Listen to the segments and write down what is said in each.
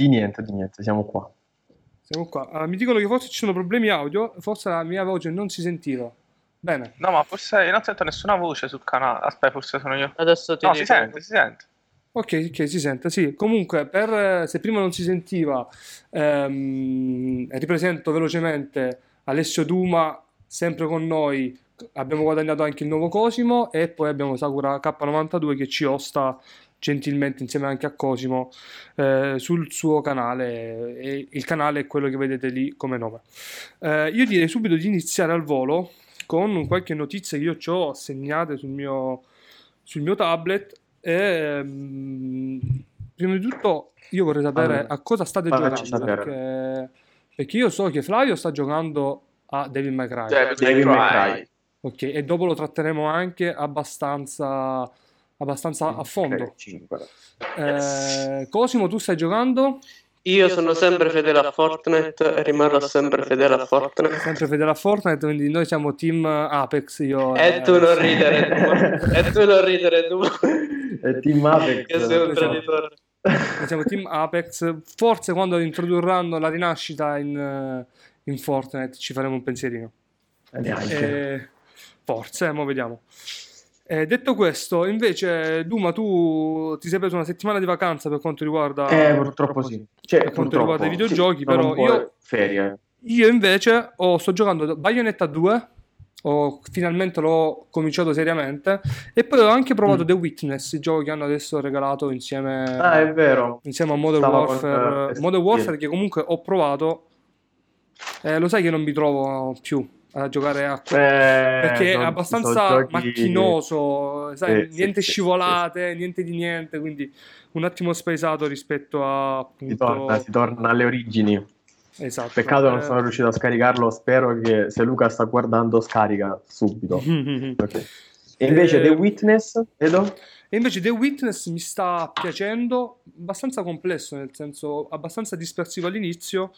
Di niente, di niente, siamo qua. Siamo qua. Ah, mi dicono che forse ci sono problemi audio, forse la mia voce non si sentiva. Bene. No, ma forse non sento nessuna voce sul canale. Aspetta, forse sono io. Adesso ti No, dico. si sente, si sente. Ok, ok, si sente, sì. Comunque, per, se prima non si sentiva, ehm, ripresento velocemente Alessio Duma, sempre con noi. Abbiamo guadagnato anche il nuovo Cosimo e poi abbiamo Sakura K92 che ci osta gentilmente insieme anche a Cosimo eh, sul suo canale. E il canale è quello che vedete lì come nome. Eh, io direi subito di iniziare al volo con qualche notizia che io ci ho segnate sul mio, sul mio tablet. E, ehm, prima di tutto, io vorrei sapere Allora, a cosa state giocando. Perché, perché io so che Flavio sta giocando a Devil May Cry. Devil May. Cry. Ok, e dopo lo tratteremo anche abbastanza, abbastanza a fondo. Ok, cinque. Eh, Cosimo, tu stai giocando? Io sono sempre fedele a Fortnite e rimarrò sempre fedele a Fortnite. Sempre fedele a Fortnite, quindi noi siamo team Apex. Io E tu non ridere, tu. E tu non ridere, tu. E Team Apex. Che sei un Esatto. traditore. Noi siamo team Apex. Forse quando introdurranno la rinascita in, eh, in Fortnite ci faremo un pensierino. Eh, neanche. Eh, forse, eh, mo vediamo. Eh, detto questo, invece, Duma, tu ti sei preso una settimana di vacanza per quanto riguarda. Eh, purtroppo sì. Cioè, Per quanto riguarda i videogiochi, sì, però io- Ferie. Io invece ho- sto giocando Bayonetta 2, ho, finalmente l'ho cominciato seriamente, e poi ho anche provato Mm. The Witness, il gioco che hanno adesso regalato insieme, Ah, è vero. insieme a Modern Stava con, Warfare. eh, Modern. Warfare che comunque ho provato, eh, lo sai che non mi trovo più a giocare a Eh, perché è sono- abbastanza giochi- macchinoso, sai, Sì, sì, niente sì, scivolate, niente di niente, quindi un attimo spaesato rispetto a Si appunto... torna, si torna alle origini. Esatto. Peccato non Eh, sono riuscito a scaricarlo. Spero che se Luca sta guardando, scarica subito. Ok. E invece Eh, The Witness, vedo? E invece The Witness mi sta piacendo, abbastanza complesso, nel senso abbastanza dispersivo all'inizio,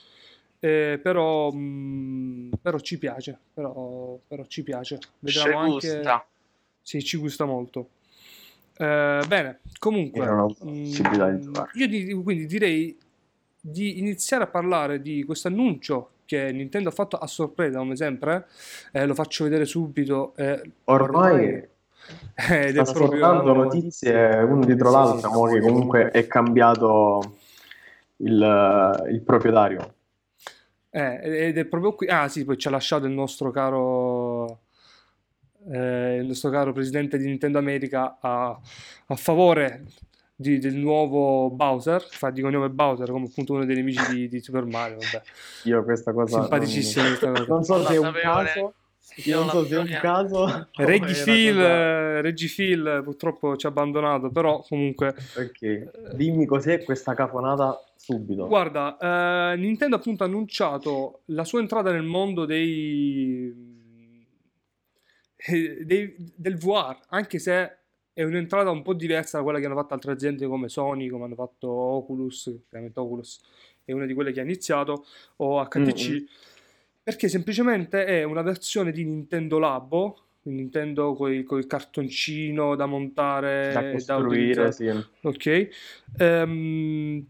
eh, però, mh, però ci piace, però, però ci piace. Ci Vedremo anche... gusta. Sì, ci gusta molto. Eh, bene, comunque, mh, io di- quindi direi di iniziare a parlare di questo annuncio che Nintendo ha fatto a sorpresa, come sempre. Eh, lo faccio vedere subito. eh, Ormai ed è proprio sortando notizie uno dietro Sì, l'altra, sì, mo sì, che sì. comunque è cambiato il, il proprietario. Eh, ed è proprio qui. Ah, sì, poi ci ha lasciato il nostro caro. eh, il nostro caro presidente di Nintendo America a, a favore di- del nuovo Bowser. Fa di cognome Bowser come appunto uno dei nemici di, di Super Mario. Vabbè. Io questa cosa non, Simpaticissima questa cosa. non so Non se è un sapevo caso. Io non so se è un caso. Reggie Phil, eh, Reggie Phil purtroppo ci ha abbandonato, però comunque Ok, dimmi cos'è questa cafonata subito. Guarda, eh, Nintendo appunto ha annunciato la sua entrata nel mondo dei, eh, dei- del VR, anche se è un'entrata un po' diversa da quella che hanno fatto altre aziende come Sony, come hanno fatto Oculus, chiaramente Oculus è una di quelle che ha iniziato, o HTC, Mm-mm. perché semplicemente è una versione di Nintendo Labo, Nintendo con il cartoncino da montare, da costruire, utilizzare. sì. ok? Ehm,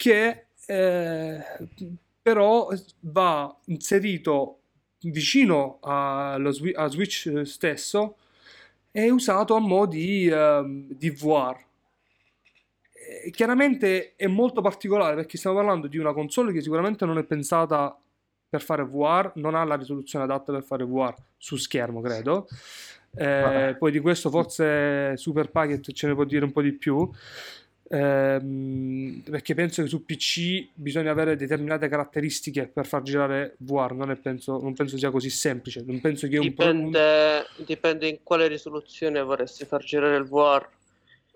che eh, però va inserito vicino allo Swi- a Switch stesso e usato a mo' di, ehm, di VR. Chiaramente è molto particolare perché stiamo parlando di una console che sicuramente non è pensata per fare VR, non ha la risoluzione adatta per fare VR su schermo, credo. Eh, poi di questo forse Super Packet ce ne può dire un po' di più. Ehm, perché penso che su PC bisogna avere determinate caratteristiche per far girare VR. Non, penso, non penso sia così semplice. Non penso che pro- un- Dipende, dipende in quale risoluzione vorresti far girare il VR.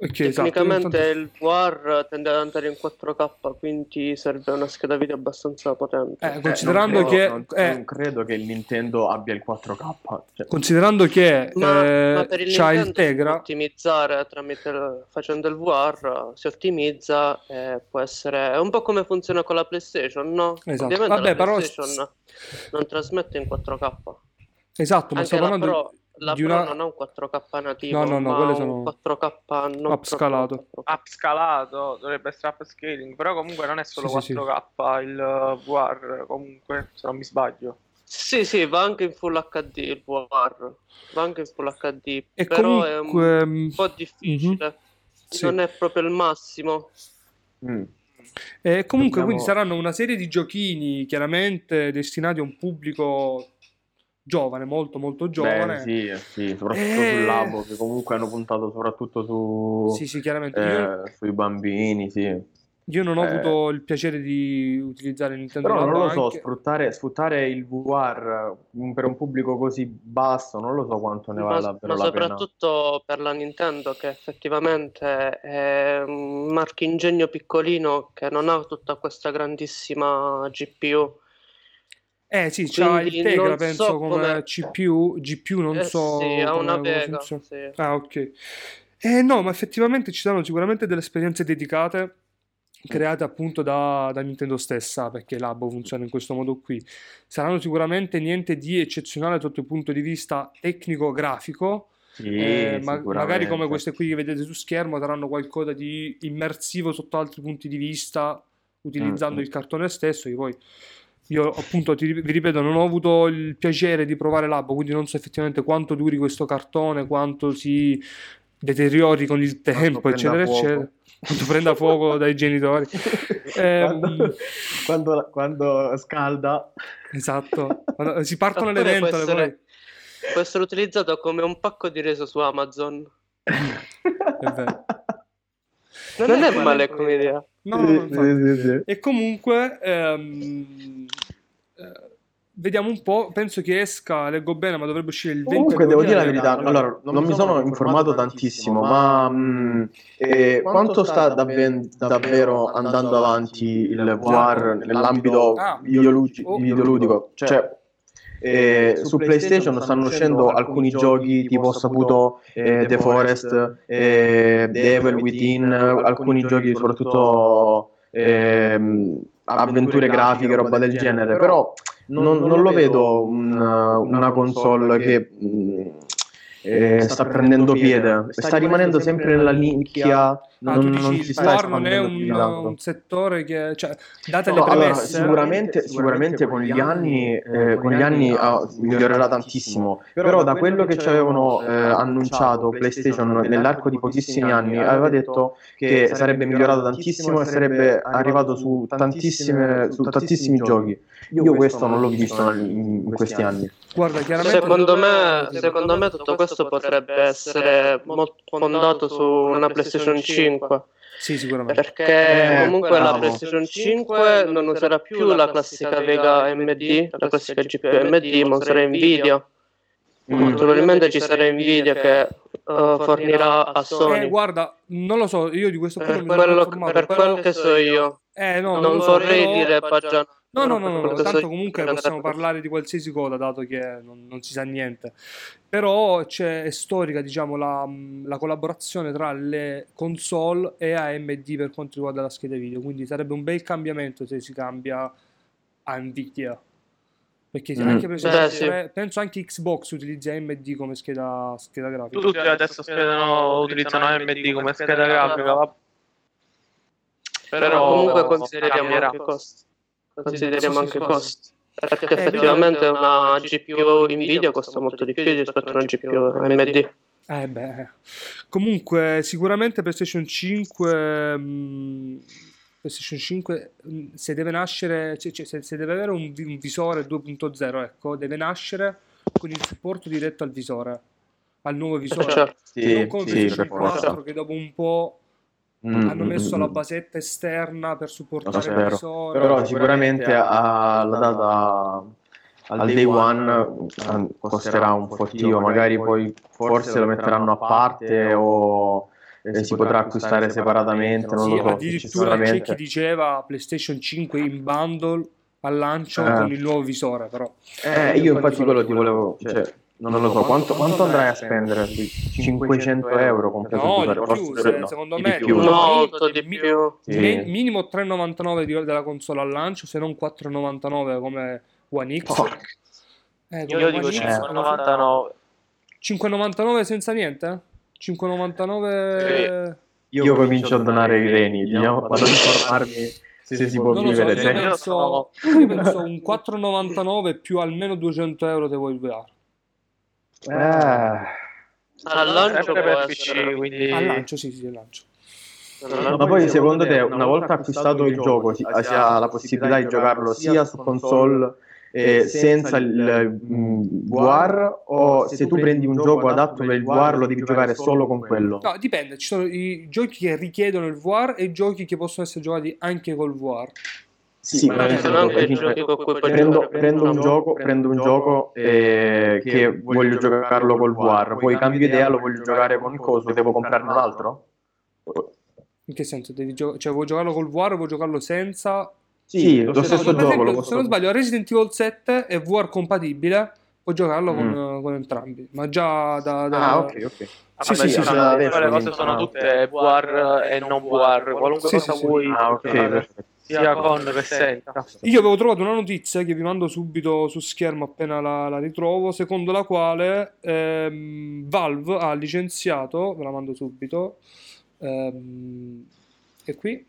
Ok, esatto, Tecnicamente intanto- il VR tende ad andare in 4K, quindi serve una scheda video abbastanza potente. Eh, Eh, considerando non credo, che- non, eh. non credo che il Nintendo abbia il 4K. Cioè, Considerando che Ma, eh, ma per il c'ha il Nintendo si può Tegra, ottimizzare tramite il- facendo il VR, si ottimizza e può essere è un po' come funziona con la PlayStation, no? Esatto. Ovviamente Vabbè, la però- PlayStation non trasmette in 4K. esatto, ma Anche sto la parlando Pro, La di una- non ha un 4K nativo, No, no, no, ma quelle un sono 4K non upscalato. proprio 4K. Upscalato, dovrebbe essere upscaling, però comunque non è solo Sì, sì, sì. 4K il uh, VR, comunque, se non mi sbaglio. Sì, sì, va anche in Full HD il VR, va anche in Full HD, E però è un comunque... mm, po' difficile, sì. non è proprio il massimo. Mm. E comunque Dobbiamo- quindi saranno una serie di giochini chiaramente destinati a un pubblico giovane, molto molto giovane. Beh, sì, sì, soprattutto Eh. sul Labo, che comunque hanno puntato soprattutto su, Sì, sì, chiaramente. Io, eh, sui bambini, sì. io non ho eh. avuto il piacere di utilizzare Nintendo Però non Labo lo so, anche- sfruttare, sfruttare il VR mm, per un pubblico così basso, non lo so quanto ne Ma, vale ma davvero la pena. soprattutto per la Nintendo che effettivamente è un marchingegno piccolino che non ha tutta questa grandissima GPU. Eh sì, c'ha il Tegra, non penso, so come come- CPU, GPU non Eh so sì, ha una come Vega, funziona. sì. Ah, ok. Eh no, ma effettivamente ci saranno sicuramente delle esperienze dedicate create appunto da, da Nintendo stessa, perché Labo funziona in questo modo qui. Saranno sicuramente niente di eccezionale sotto il punto di vista tecnico-grafico, Sì, eh, ma- magari come queste qui che vedete su schermo saranno qualcosa di immersivo sotto altri punti di vista, utilizzando Mm, il cartone stesso, che poi io appunto ti, vi ripeto, non ho avuto il piacere di provare Labo, quindi non so effettivamente quanto duri questo cartone, quanto si deteriori con il tempo, prenda eccetera, eccetera. Quanto prenda fuoco dai genitori. Ehm, Quando, quando, quando scalda, Esatto, Quando si partono le Oppure può ventole essere, può essere utilizzato come un pacco di riso su Amazon. È vero. Non, è male come idea. No, no, no, Sì, sì, sì. E comunque, ehm, eh, vediamo un po'. Penso che esca, leggo bene, ma dovrebbe uscire il 20 Comunque devo dire la verità, allora non mi sono informato tantissimo, ma mh, eh, quanto sta davven- davvero andando avanti il VR nell'ambito Ah. videolugi- Oh. videoludico? Cioè, eh, su PlayStation stanno uscendo alcuni giochi tipo ho saputo eh, The Forest, eh, The Evil Within, alcuni giochi soprattutto ehm, avventure grafiche, roba del genere, però non, non lo vedo una, una console che mh, eh, sta prendendo piede, sta rimanendo sempre nella nicchia, Ah, non, tu non dici si il sta VR non è un, un settore che, cioè, date le No, allora, premesse, sicuramente, sicuramente con gli anni, eh, con gli anni ah, migliorerà tantissimo, però da quello che ci avevano eh, annunciato PlayStation nell'arco di pochissimi anni, aveva detto che sarebbe migliorato tantissimo e sarebbe arrivato su, tantissime, su tantissimi giochi. Io questo non l'ho visto in, in questi anni. guarda, chiaramente Secondo me, secondo me tutto questo potrebbe essere molto fondato su una PlayStation 5. Sì, sicuramente. Perché Eh, comunque la. PlayStation 5 non userà più la classica Vega AMD, la classica GPU AMD, ma userà Nvidia. Mm. Molto probabilmente ci sarà Nvidia che eh, fornirà a Eh, Sony. guarda, non lo so, io di questo qua Per non quello, per però- quel che so io, Eh, no, non so, vorrei però- dire pagano. No, no, no, no, no, tanto comunque possiamo parlare di qualsiasi cosa, dato che non, non si sa niente. Però c'è, è storica, diciamo, la, la collaborazione tra le console e AMD per quanto riguarda la scheda video, quindi sarebbe un bel cambiamento se si cambia a Nvidia. Perché Mm. anche per esempio, Beh, sì. penso anche Xbox utilizza AMD come scheda, scheda grafica. Tutti adesso schedano, utilizzano AMD come scheda grafica, va- Però comunque però consideriamo anche costi. Consideriamo anche i costi. Perché Eh, effettivamente una GPU Nvidia costa molto di più rispetto a una GPU AMD. Eh beh, comunque sicuramente PlayStation 5, mh, PlayStation 5 mh, se deve nascere, cioè, cioè, se, se deve avere un, un visore 2.0, ecco, deve nascere con il supporto diretto al visore, al nuovo visore. certo. Sì, non come sì, PlayStation per forza. 4 che dopo un po' Mm, hanno mm, messo mm, la mm. basetta esterna per supportare il visore. Però sicuramente alla data al day one eh, costerà un fottio, magari poi forse lo metteranno a parte o eh, si potrà acquistare separatamente, non Sì, lo so, addirittura c'è chi diceva PlayStation 5 in bundle al lancio Eh. con il nuovo visore, però. Eh, io infatti quello ti volevo, cioè, non lo so, quanto, quanto andrai a spendere? Sui 500 euro completo No, di Forse più, se- no, secondo di me più. no. Molto di Mi- più. Sì. Mi- minimo 3,99 di- della console al lancio, se non 4,99 come One X. Porca. Eh, come Io One dico X, 5,99. 5,99 senza niente? 5,99... Io comincio a donare i reni, vediamo, vado ad informarmi se si può Non lo so, vivere io penso, io penso un 4,99 più almeno 200 euro se vuoi il VR. Eh, Al lancio per essere- PC, quindi Al lancio, sì, sì, al lancio. Ma poi secondo te, una volta acquistato il gioco, si, si ha la possibilità di giocarlo sia su console eh, senza il mm, VR o se tu prendi un gioco adatto per il VR lo devi giocare solo con quello? No, dipende, ci sono i giochi che richiedono il VR e i giochi che possono essere giocati anche col VR. Sì, Ma ma sono anche giochi con cui puoi prendo, giocare prendo un con- gioco, prendo un gioco eh, che voglio giocarlo col VR, poi cambio idea, lo voglio giocare con il coso, devo comprarne un altro? In che senso? Devi gio- cioè, vuoi giocarlo col VR o vuoi giocarlo senza? Sì, lo stesso Per gioco esempio, lo se non sbaglio, Resident Evil 7 è VR compatibile, puoi giocarlo con, Mm. con entrambi. Ma già da... da- Ah, ok, ok. Ah, Sì, sì, sì, diciamo, sì. le cose sono Ah, tutte VR e non VR, qualunque Sì, cosa sì, sì. vuoi Ah, ok, perfetto. Sia con che senza. Io avevo trovato una notizia che vi mando subito su schermo appena la, la ritrovo, secondo la quale ehm, Valve ha licenziato, ve la mando subito, ehm, è qui,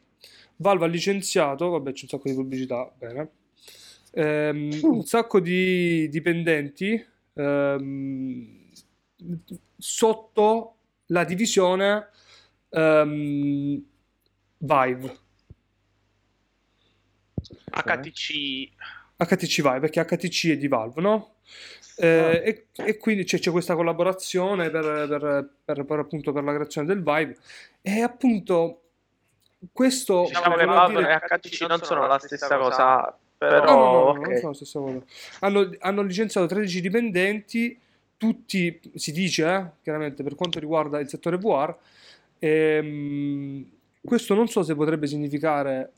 Valve ha licenziato, vabbè c'è un sacco di pubblicità, bene, ehm, un sacco di dipendenti ehm, sotto la divisione ehm, Vive. HTC HTC Vive, perché HTC è di Valve, no? Eh, e, e quindi c'è, c'è questa collaborazione per, per- per- per, appunto per la creazione del Vive e appunto questo diciamo che Valve dire- e HTC non sono la stessa cosa, No, però no, no, no, ok. non sono la stessa cosa. Hanno, hanno licenziato 13 dipendenti, tutti, si dice, eh, chiaramente per quanto riguarda il settore VR. Ehm, questo non so se potrebbe significare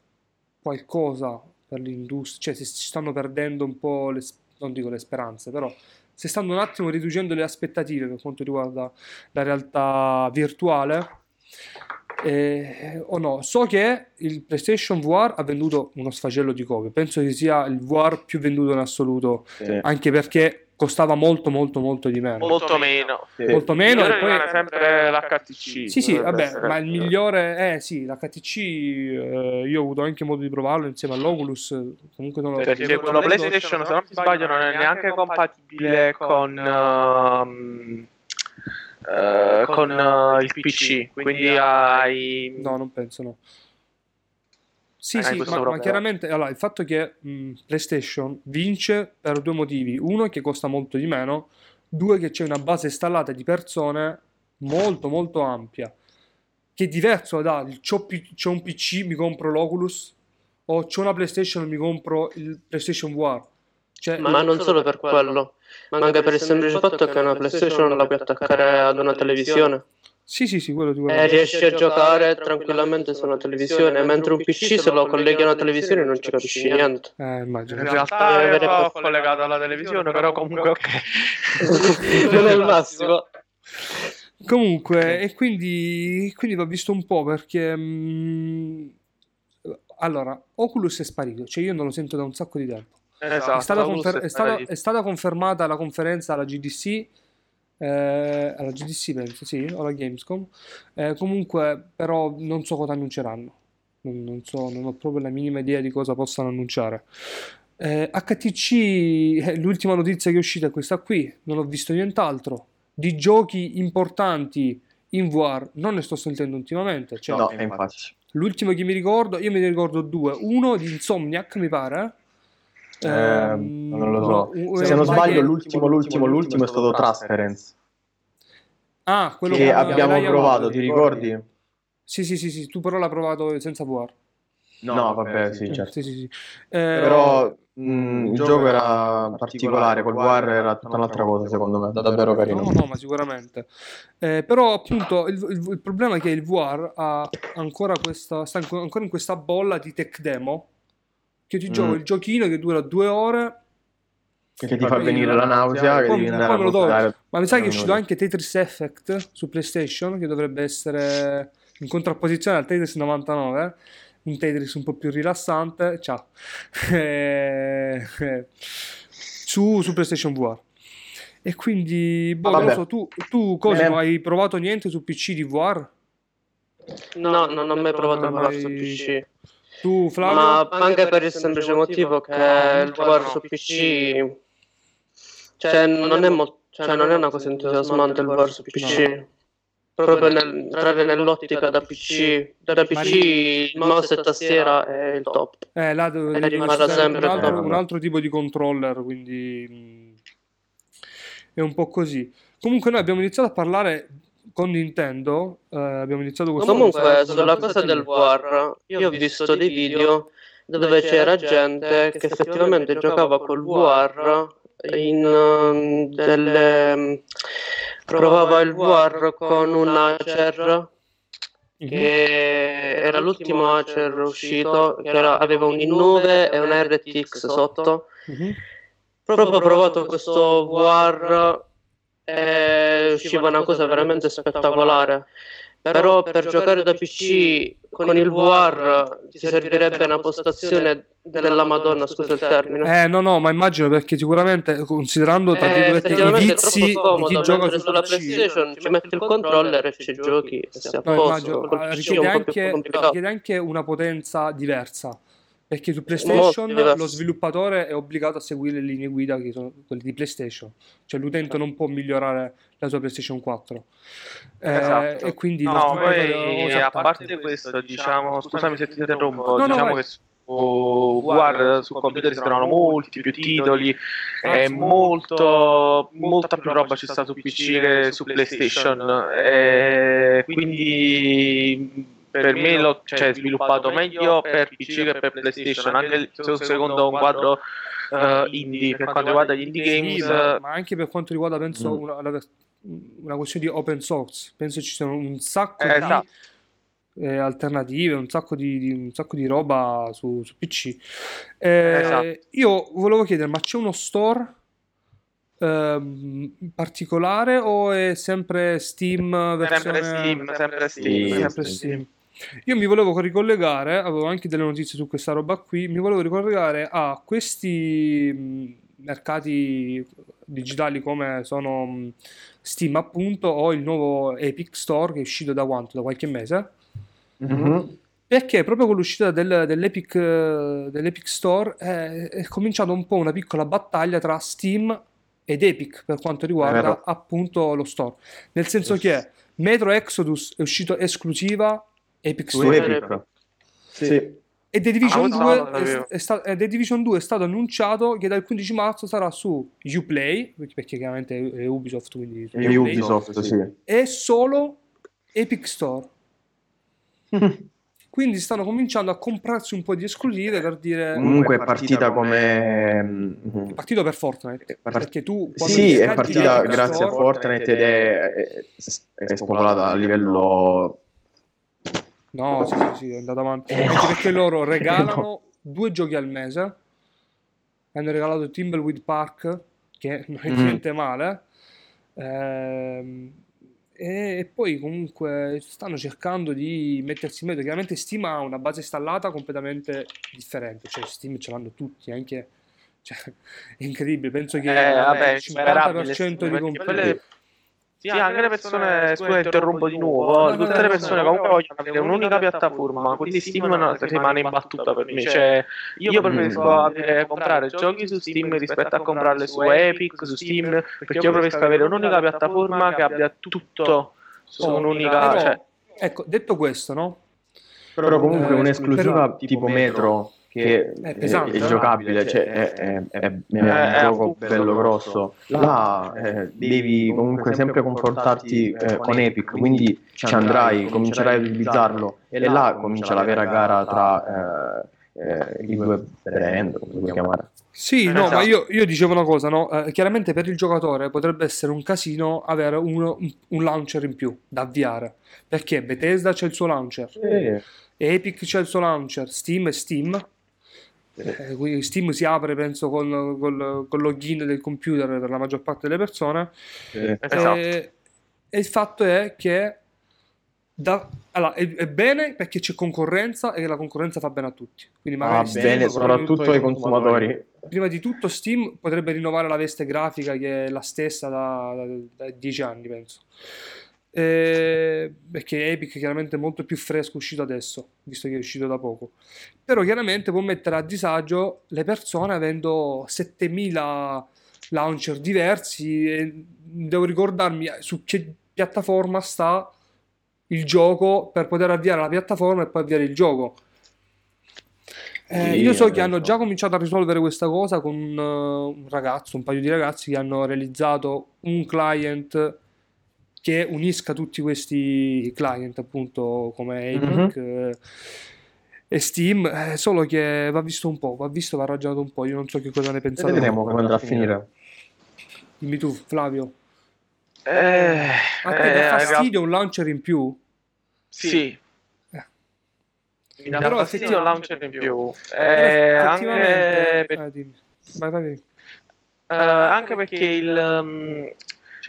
qualcosa per l'industria, cioè si stanno perdendo un po', le, non dico le speranze, però si stanno un attimo riducendo le aspettative per quanto riguarda la realtà virtuale. Eh, o no, so che il PlayStation VR ha venduto uno sfacello di copie. Penso che sia il VR più venduto in assoluto, Sì. anche perché costava molto, molto, molto di meno. molto meno. Sì. Molto meno. E poi... sempre l'HTC. Sì, sì, vabbè, ma il migliore è sì, l'HTC. eh, io ho avuto anche modo di provarlo insieme all'Oculus. Comunque sono Perché quello PlayStation, se non mi sbaglio, non è neanche compatibile con, ehm, eh, con eh, il PC. Quindi hai. No, non penso, no. Sì, sì, ma, ma chiaramente allora, il fatto che mh, PlayStation vince per due motivi. Uno è che costa molto di meno, due che c'è una base installata di persone molto molto ampia, che è diverso da c'ho, P- c'ho un PC, mi compro l'Oculus, o c'ho una PlayStation, mi compro il PlayStation VR. Cioè, Ma non solo per quello, ma anche per il semplice fatto che una PlayStation la puoi attaccare ad una televisione sì, sì, sì, quello di e riesci a giocare tranquillamente su una televisione, mentre un PC se lo colleghi a una televisione non ci capisci niente. Eh, immagino. In realtà ero collegato alla televisione, però comunque ok. non è il massimo. Comunque, e quindi, quindi l'ho visto un po' perché... mh, allora, Oculus è sparito, cioè io non lo sento da un sacco di tempo. Esatto, è, stata confer- è è stata- è stata confermata la conferenza alla GDC, eh, alla GDC penso, sì, o alla Gamescom. Eh, comunque, però, non so cosa annunceranno. Non, non so, non ho proprio la minima idea di cosa possano annunciare. Eh, HTC, eh, l'ultima notizia che è uscita è questa qui, non ho visto nient'altro. Di giochi importanti in VR non ne sto sentendo ultimamente. Cioè, No, infatti. L'ultimo che mi ricordo, io me ne ricordo due. Uno di Insomniac, mi pare. Ehm, non lo so. no, un- Se non sbaglio, l'ultimo, l'ultimo, l'ultimo è stato Transference. Ah, quello Che con- abbiamo provato, ti ricordi? Sì, sì, sì, sì, tu però l'hai provato senza VR. No, vabbè, sì, certo. Sì, sì, sì. Eh, Però mh, il gioco era particolare, col VR era tutta un'altra cosa, secondo me, davvero carino. No, no, ma sicuramente. Eh, però appunto il, il- il problema è che il VR ha ancora questa, sta anco- ancora in questa bolla di tech demo. Che ti gioco Mm. il giochino che dura due ore. Che ti fa venire la nausea, che Poi- devi poi me lo do. Ma mi sa che è uscito anche Tetris Effect su PlayStation, che dovrebbe essere in contrapposizione al Tetris 99. Un Tetris un po' più rilassante. Ciao. Su, su PlayStation VR. E quindi, boh, non so, tu, tu Cosimo, Eh. hai provato niente su PC di VR? No, non ho mai provato a Non giocare su PC. Tu, Flavio? Ma anche per il semplice motivo che il VR su PC cioè, non è mo- cioè, non è una cosa entusiasmante il VR su PC. Proprio nel- entrare nell'ottica da PC, da PC il mouse e tastiera è il top. Eh, là dove- E rimarrà un sempre altro, top. un altro tipo di controller, quindi mh, è un po' così. Comunque noi abbiamo iniziato a parlare con Nintendo, eh, abbiamo iniziato questo Comunque, sulla cosa del VR, io ho visto dei video dove c'era gente che effettivamente giocava col VR in um, delle provava il VR con un Acer Mhm. che era l'ultimo Acer uscito che era- aveva un i9 e una RTX sotto Mhm. proprio provato questo VR e usciva una cosa veramente spettacolare. Però per giocare da PC con il VR ti servirebbe una postazione della Madonna, scusa il termine. Eh, no, no, ma immagino perché sicuramente considerando tra Eh, virgolette, i effettivamente è vizi troppo di comodo, chi gioca sulla PC. PlayStation ci metti il controller e ci giochi e sei a No, posto. immagino, è richiede, anche, richiede anche una potenza diversa. Perché su PlayStation lo sviluppatore è obbligato a seguire le linee guida che sono quelle di PlayStation, cioè l'utente non può migliorare la sua PlayStation 4. Eh, Esatto. E quindi lo No, sviluppatore poi a parte questo, diciamo, scusami se ti interrompo, No, no, diciamo vai. che su VR su computer si trovano molti più titoli. e molto, molta più roba ci sta su PC che su PlayStation. E quindi per me l'ho cioè, sviluppato meglio per PC che per PlayStation anche se- secondo un quadro eh, indie per quanto riguarda gli indie games ma, ma anche per quanto riguarda, penso, Mm. una, la- una questione di open source. Penso ci siano un sacco Eh, di esatto. eh, alternative, un sacco di, di- un sacco di roba su, su PC. Eh, Esatto. Io volevo chiedere, ma c'è uno store ehm, particolare o è sempre Steam versione... sempre Steam sempre Steam, Sempre. Steam. Io mi volevo ricollegare, avevo anche delle notizie su questa roba qui, mi volevo ricollegare a questi mh, mercati digitali come sono mh, Steam appunto o il nuovo Epic Store che è uscito da quanto? Da qualche mese? Mhm. Perché proprio con l'uscita del- dell'Epic, eh, dell'Epic Store eh, è cominciata un po' una piccola battaglia tra Steam ed Epic per quanto riguarda appunto lo store. Nel senso che Metro Exodus è uscito esclusiva Epic Su Store Epic. Sì. e The Division, Ah, 2 questo non lo è, sapevo. è sta- The Division 2 è stato annunciato che dal 15 marzo sarà su Uplay, perché perché chiaramente è, è Ubisoft, quindi E Uplay, Ubisoft, sì. e solo Epic Store. Quindi stanno cominciando a comprarsi un po' di esclusive per dire Comunque è partita come... è mhm. partito per Fortnite. part- Perché tu Sì, è partita grazie a Fortnite ed è, è, è spopolata a livello... No, sì, sì, sì, è andato avanti. Anche perché loro regalano due giochi al mese. Hanno regalato Timbleweed Park, che non è Mm. niente male. Ehm, e, poi comunque stanno cercando di mettersi in mezzo. Chiaramente Steam ha una base installata completamente differente. Cioè Steam ce l'hanno tutti, anche... Cioè, è incredibile, penso che Eh, vabbè, il superabile, 50% di computer... Sì, anche le persone, scusa, interrompo di nuovo, No, no, tutte no, le persone no. comunque vogliono avere un'unica piattaforma, quindi Steam rimane in battuta per me, cioè io preferisco avere- comprare giochi su Steam rispetto a comprarli su Epic, su Steam, perché io preferisco avere un'unica piattaforma che abbia tutto su un'unica... Cioè, ecco, detto questo, no? Però comunque Eh, un'esclusiva tipo Metro che È è, pesante, è eh? giocabile, cioè è, è- è- è un Eh, gioco bello grosso. Là eh, devi comunque sempre confortarti eh, con Epic, quindi ci andrai, comincerai ad utilizzarlo e là comincia la vera gara tra eh, eh, i due brand, come si chiamare. Sì, no, Esatto. ma io, io dicevo una cosa, no? Eh, chiaramente per il giocatore potrebbe essere un casino avere uno- un, un launcher in più da avviare, perché Bethesda c'è il suo launcher, Epic c'è il suo launcher, Steam è Steam, eh, quindi Steam si apre penso col, col, col login del computer per la maggior parte delle persone, Eh, esatto. e, e il fatto è che da- allora, è, è bene perché c'è concorrenza e la concorrenza fa bene a tutti. Quindi Va magari Steam, bene, soprattutto ai consumatori. Prima di tutto Steam potrebbe rinnovare la veste grafica che è la stessa da, da- da 10 anni, penso. Eh, perché Epic chiaramente è molto più fresco uscito adesso, visto che è uscito da poco. Però chiaramente può mettere a disagio le persone avendo 7000 launcher diversi devo ricordarmi su che piattaforma sta il gioco per poter avviare la piattaforma e poi avviare il gioco. Eh, io so che hanno già cominciato a risolvere questa cosa con un, uh, un ragazzo, un paio di ragazzi che hanno realizzato un client che unisca tutti questi client, appunto come Epic eh, e Steam. eh, solo che va visto un po', va visto, va ragionato un po'. Io non so che cosa ne pensate. Vedremo voi. come andrà a finire. Dimmi tu, Flavio. Eh, A te dà eh, fastidio un launcher in più? Sì. Eh. Mi dà Però fastidio un launcher in più. Però Eh, effettivamente- anche, per- eh, dimmi. Vai, vai, vai. eh, anche perché il... mm,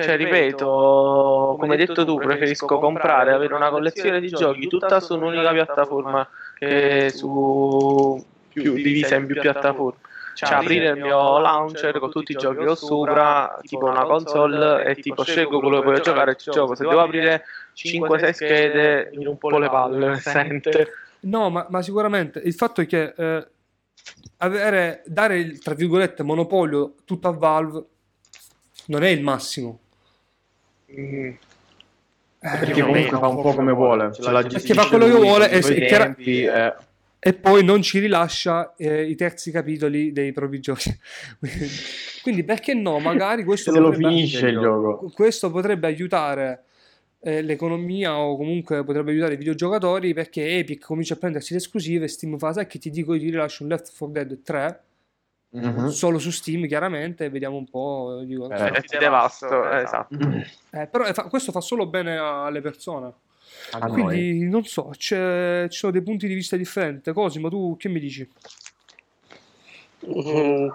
Cioè, ripeto, come hai detto tu, preferisco comprare, avere una collezione di giochi tutta su un'unica piattaforma che su più, divisa in più piattaforme. Cioè, aprire il mio launcher con tutti i giochi che ho sopra, tipo una console, e tipo scelgo quello che voglio giocare e ci gioco. Se devo aprire 5-6 schede, mi rompo le palle, sente. No, ma, ma sicuramente il fatto è che eh, avere, dare il tra virgolette monopolio tutto a Valve non è il massimo. Mm. Eh, Perché no, comunque fa un po' come vuole. Ce la Perché fa quello che vuole e- e chiara- tempi, eh. E poi non ci rilascia eh, i terzi capitoli dei propri giochi. Quindi perché no? Magari questo potrebbe, finisce il gioco. questo potrebbe aiutare eh, l'economia o comunque potrebbe aiutare i videogiocatori perché Epic comincia a prendersi le esclusive Steam fa, sai che ti dico, io ti rilascio un Left 4 Dead 3 Mhm. solo su Steam chiaramente vediamo un po'. Dico, Eh, E ti devasto, eh, esatto. eh, però eh, fa- questo fa solo bene alle persone. A noi. Quindi non so, c'è- ci sono dei punti di vista differenti. Cosimo, tu che mi dici? Mm,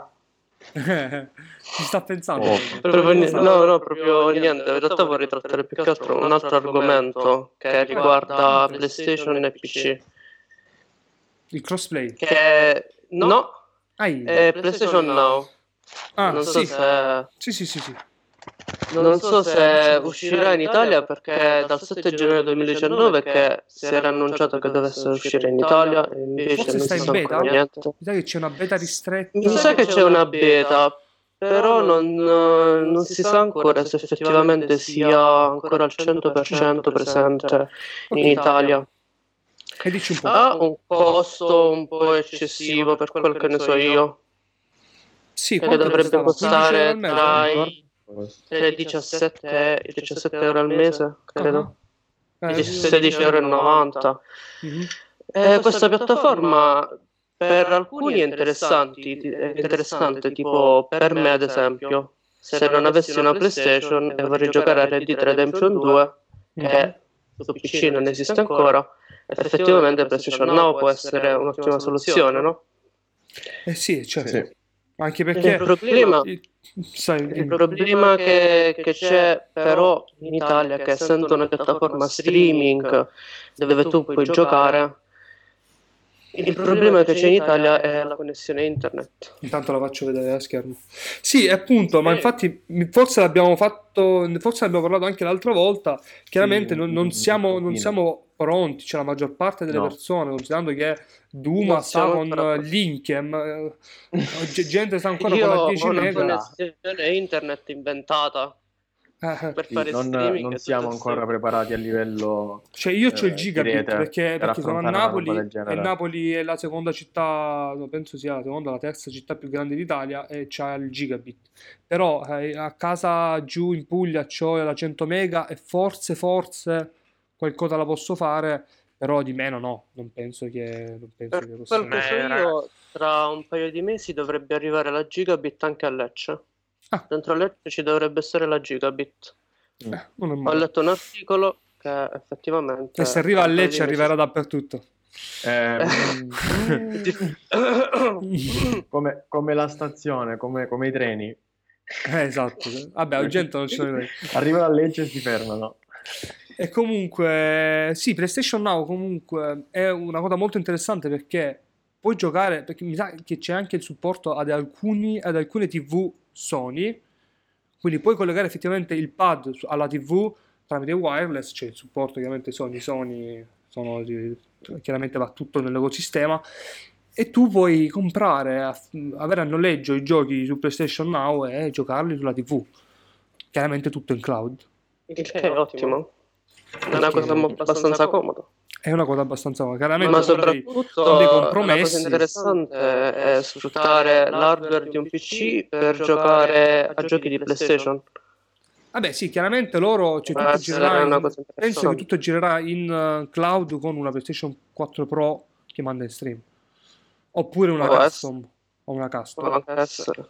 Ci sta pensando? Oh. proprio no, no, proprio niente. In realtà vorrei trattare più che altro un altro argomento che riguarda PlayStation e PC. Il crossplay. Che no, Ai. è PlayStation Now. ah, non so sì. se sì, sì, sì, sì. Non so se uscirà in Italia perché dal 7 gennaio 2019 che si era annunciato che dovesse uscire in Italia e invece Forse non si in sa beta? ancora niente. Mi sa che c'è una beta ristretta. Mi sa che c'è una beta, però non, eh, non si sa ancora se effettivamente sia ancora al 100% presente in Italia. E dici un po'. Ha un costo un po' eccessivo per quel che ne so io, Sì, che dovrebbe costava? 15 euro costare al mese? tra i tra i 17, e i 17 euro al mese, credo. Ah. Eh, 16,90 euro. mhm. Eh, questa piattaforma per alcuni è interessanti- è interessante, tipo per me ad esempio, se non avessi una PlayStation e vorrei giocare a Red Dead Redemption 2, che su PC non esiste ancora, effettivamente PlayStation Now può essere un'ottima soluzione, no? Eh sì, certo. Sì. Anche Il perché... problema, il- Sai, il problema che, che c'è però in Italia, che essendo una piattaforma streaming dove tu puoi giocare, il problema che c'è in Italia è la connessione internet. Intanto la faccio vedere a schermo. Sì, appunto, ma Sì. infatti mi- forse l'abbiamo fatto, forse abbiamo parlato anche l'altra volta. Chiaramente Sì, non, non siamo, non siamo pronti, cioè la maggior parte delle No. persone, considerando che Duma sta con l'Inkem, eh, gente sta ancora Io con la ho 10 una mega. connessione internet inventata. per Sì, fare non, streaming. non siamo ancora questo. preparati a livello Cioè io c'ho il eh, gigabit rete perché, per perché sono a Napoli e. Napoli è la seconda città, penso sia la seconda la terza città più grande d'Italia e c'ha il gigabit. Però eh, a casa giù in Puglia c'ho la 100 mega e forse, forse qualcosa la posso fare, però di meno no, non penso che, non penso Per che possa... io, tra un paio di mesi dovrebbe arrivare la gigabit anche a Lecce. Ah. Dentro Lecce ci dovrebbe essere la gigabit. Eh, non è Ho letto un articolo che effettivamente... E se arriva a Lecce arriverà dappertutto. Eh, Eh, come, come la stazione, come, come i treni. esatto. Vabbè, Argento non ci sono Arrivano a Lecce e si fermano. E comunque, sì, PlayStation Now comunque è una cosa molto interessante perché puoi giocare, perché mi sa che c'è anche il supporto ad, alcuni, ad alcune TV Sony, quindi puoi collegare effettivamente il pad alla TV tramite wireless, c'è il supporto ovviamente Sony, Sony sono chiaramente va tutto nell'ecosistema e tu puoi comprare, avere a noleggio i giochi su PlayStation Now e giocarli sulla TV, chiaramente tutto in cloud. Il che è ottimo. È una cosa abbastanza comoda. È una cosa abbastanza chiaramente Ma soprattutto dei compromessi. cosa interessante è sfruttare l'hardware di un PC per giocare a giochi di PlayStation. Vabbè, sì, chiaramente loro cioè, tutto essere girerà in- penso che interessante. tutto girerà in uh, cloud con una PlayStation 4 Pro che manda in stream. Oppure una Può custom o una custom. Può essere.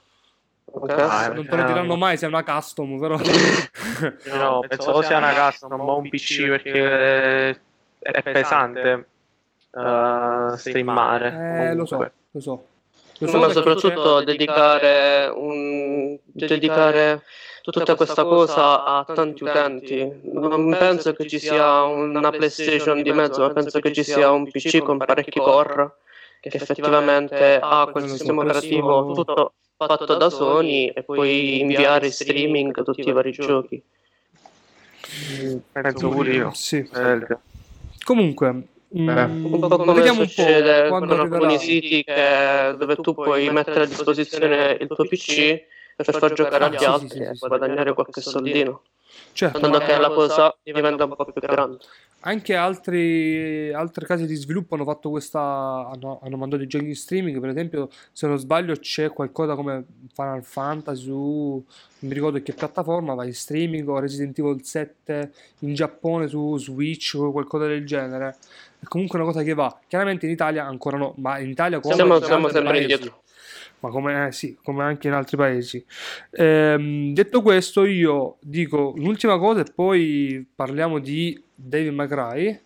Può anche Ah, essere. Non te lo diranno mai se è una custom, però No, penso o sia una custom o un PC perché è pesante uh, streamare. eh, lo so, lo so. Lo so Ma soprattutto dedicare, un, dedicare tutta questa cosa a tanti utenti. Non penso che ci sia una PlayStation di mezzo, ma penso che ci sia un PC con parecchi core che effettivamente ha quel sistema operativo tutto fatto da Sony e puoi inviare in streaming tutti i vari giochi. Penso pure io. Sì. Eh, Comunque, mm, Un po' come vediamo un succede po' con alcuni siti che- dove tu puoi mettere a disposizione il tuo PC per far giocare agli Ah, sì, altri sì, sì, e guadagnare qualche soldino. Certo, Quando che la cosa diventa un po' più grande. Anche altri, altre case di sviluppo hanno fatto questa. Hanno, hanno mandato i giochi in streaming. Per esempio, se non sbaglio, c'è qualcosa come Final Fantasy su non mi ricordo che piattaforma, va in streaming o Resident Evil 7 in Giappone su Switch o qualcosa del genere. È comunque una cosa che va. Chiaramente in Italia ancora no, ma in Italia come Siamo, siamo sempre indietro. Ma come, eh, sì, come anche in altri paesi. Ehm, detto questo, io dico un'ultima cosa e poi parliamo di David McRae.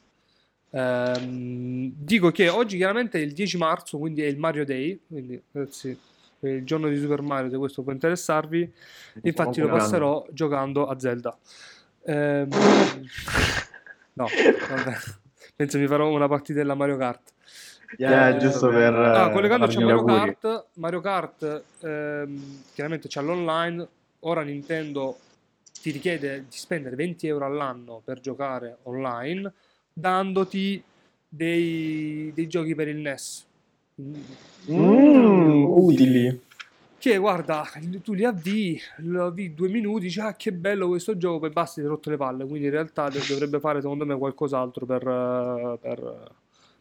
Ehm, dico che oggi chiaramente è il 10 marzo, quindi è il Mario Day, quindi ragazzi, è il giorno di Super Mario, se questo può interessarvi. Infatti lo passerò giocando a Zelda. Ehm, no, vabbè. Penso mi farò una partitella Mario Kart. Yeah, giusto per... Ah, eh, collegandoci a Mario. Kart, Mario Kart ehm, chiaramente c'è l'online, ora Nintendo ti richiede di spendere 20 euro all'anno per giocare online, dandoti dei, dei giochi per il NES. Mm, utili. Che guarda, tu li avvii, lo avvii due minuti, dici ah che bello questo gioco, poi basta, ti hai rotto le palle. Quindi in realtà dovrebbe fare secondo me qualcos'altro per, eh, per,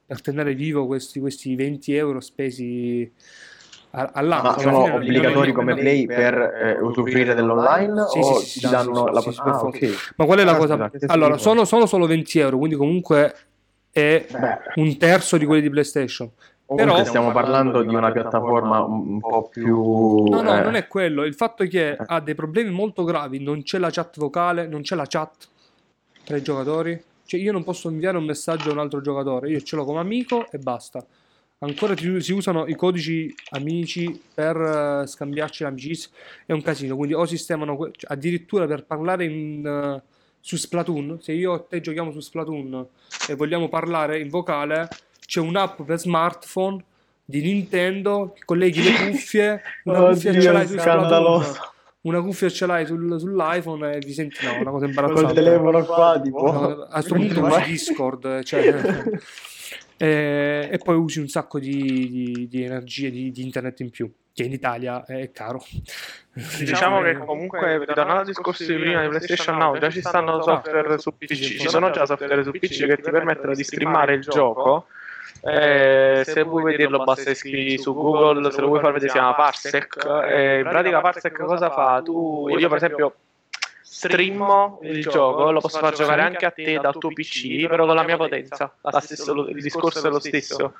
per tenere vivo questi, questi 20 euro spesi all'anno. Ma sono obbligatori come play per eh, usufruire dell'online Sì, o sì, sì, sì, danno sì, la sì, sì, possibilità? Ah, forza. ok. Ma qual è la Ah, cosa? Allora, sono, sono solo 20 euro, quindi comunque è Beh, un terzo di quelli di PlayStation. comunque Però- stiamo parlando di una piattaforma un, un po' più... No, no, eh, non è quello. Il fatto è che ha dei problemi molto gravi. Non c'è la chat vocale, non c'è la chat tra i giocatori. Cioè, io non posso inviare un messaggio a un altro giocatore. Io ce l'ho come amico e basta. Ancora si usano i codici amici per eh, scambiarci l'amicizia. È un casino. Quindi o sistemano cioè, addirittura per parlare in, eh, su Splatoon. Se io e te giochiamo su Splatoon e vogliamo parlare in vocale, c'è un'app per smartphone di Nintendo che colleghi le cuffie. Una cuffia Oddio, ce l'hai su Splatoon. Una cuffia ce l'hai sul- sull'iPhone e vi senti no, una cosa imbarazzante. telefono qua, tipo... Una a questo punto usi Discord, eh, cioè, e, e poi usi un sacco di, di, di energie di, di internet in più, che in Italia è caro. Diciamo che comunque, tornando al discorso di prima di PlayStation Now, già ci stanno software su PC, ci sono già software su PC che ti permettono di streamare il gioco. Eh, se vuoi vederlo basta scrivi su Google, se lo vuoi far vedere si chiama Parsec. Eh, in pratica Parsec cosa fa? Tu, io per esempio streamo il gioco, lo posso far giocare anche a te dal tuo PC, però con la mia potenza. La stesso- il discorso è lo stesso.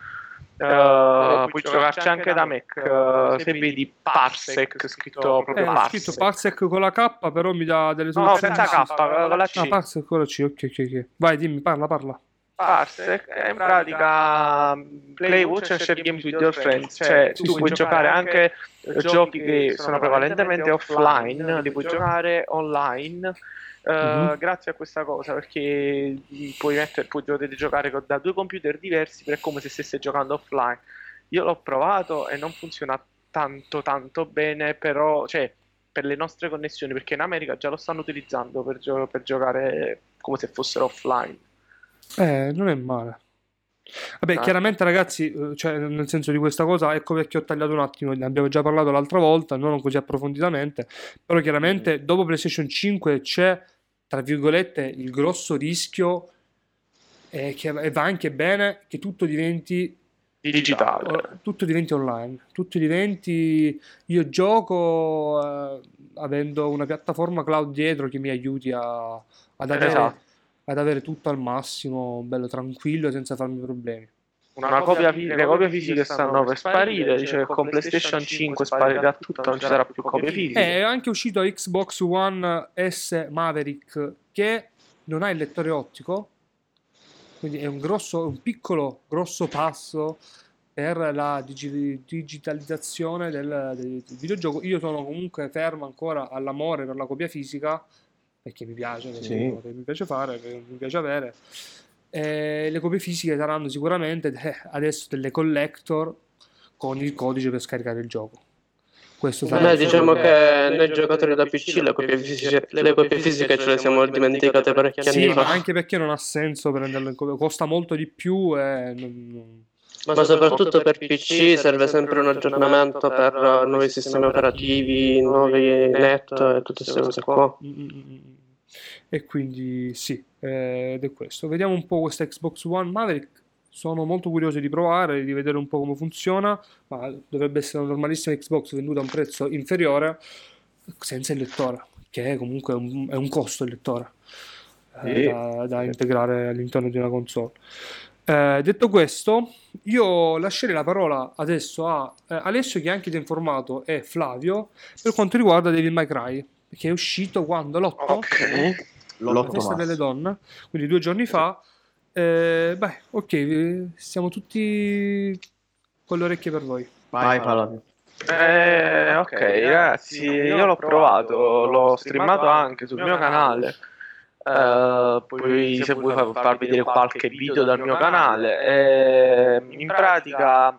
Eh, puoi giocarci anche da Mac eh, se vedi Parsec scritto proprio Eh, Parsec. scritto Parsec con la K, però mi dà delle No, soluzioni. senza K, con la C. Ah, Parsec con la C, ok, ok, ok. Vai, dimmi, parla, parla. Parsec è in pratica mm, play, watch and share games with your friends, cioè tu puoi giocare anche eh, giochi che sono prevalentemente offline, li puoi giocare online eh, Mhm. grazie a questa cosa perché puoi mettere, puoi, potete giocare con- da due computer diversi però è come se stesse giocando offline. Io l'ho provato e non funziona tanto tanto bene, però cioè per le nostre connessioni, perché in America già lo stanno utilizzando per, gio- per giocare come se fossero offline. Eh, non è male. Vabbè, Ah. chiaramente ragazzi, eh, cioè, nel senso di questa cosa, ecco perché ho tagliato un attimo, ne abbiamo già parlato l'altra volta, non così approfonditamente, però chiaramente dopo PlayStation 5 c'è, tra virgolette, il grosso rischio, eh, che e va anche bene, che tutto diventi Digitale. tutto diventi online, tutto diventi io gioco eh, avendo una piattaforma cloud dietro che mi aiuti a- ad avere, Esatto. Ad avere tutto al massimo, bello tranquillo, senza farmi problemi. Una copia, fi- le copie fisiche stanno per sparire, dice che con PlayStation 5 sparirà tutto, non ci sarà più copie Eh, fisiche. è anche uscito Xbox One S Maverick che non ha il lettore ottico, quindi è un grosso, un piccolo, grosso passo per la digi- digitalizzazione del, del videogioco. Io sono comunque fermo ancora all'amore per la copia fisica, perché mi piace, Sì. mi piace fare, che mi piace avere. E le copie fisiche saranno sicuramente eh, adesso delle collector con il codice per scaricare il gioco. Questo sarà Beh, diciamo che noi giocatori da PC le copie fisiche, le copie fisiche ce le siamo dimenticate parecchi Sì, anni ma fa. anche perché non ha senso prenderlo in copia, costa molto di più e non- non- Ma soprattutto per PC serve sempre un aggiornamento per nuovi sistemi operativi, nuovi net e tutte queste cose qua. Mm, mm, mm. E quindi sì, eh, ed è questo. Vediamo un po' questa Xbox One Maverick. Sono molto curioso di provare, di vedere un po' come funziona, ma dovrebbe essere una normalissima Xbox venduta a un prezzo inferiore senza il lettore, che è comunque un, è un costo il lettore eh, da, da integrare all'interno di una console. Eh, detto questo, io lascerei la parola adesso a eh, Alessio, che è anche informato, e Flavio per quanto riguarda Devil May Cry, che è uscito quando? L'8? Ok. La L'otto festa marzo. delle donne, quindi due giorni fa. Eh, beh, ok, siamo tutti con le orecchie per voi. Vai, parlate. Eh, ok, ragazzi, io l'ho provato, l'ho streamato anche sul mio canale. Eh, poi se vuoi fa- far vedere qualche video dal mio canale. Eh, in pratica,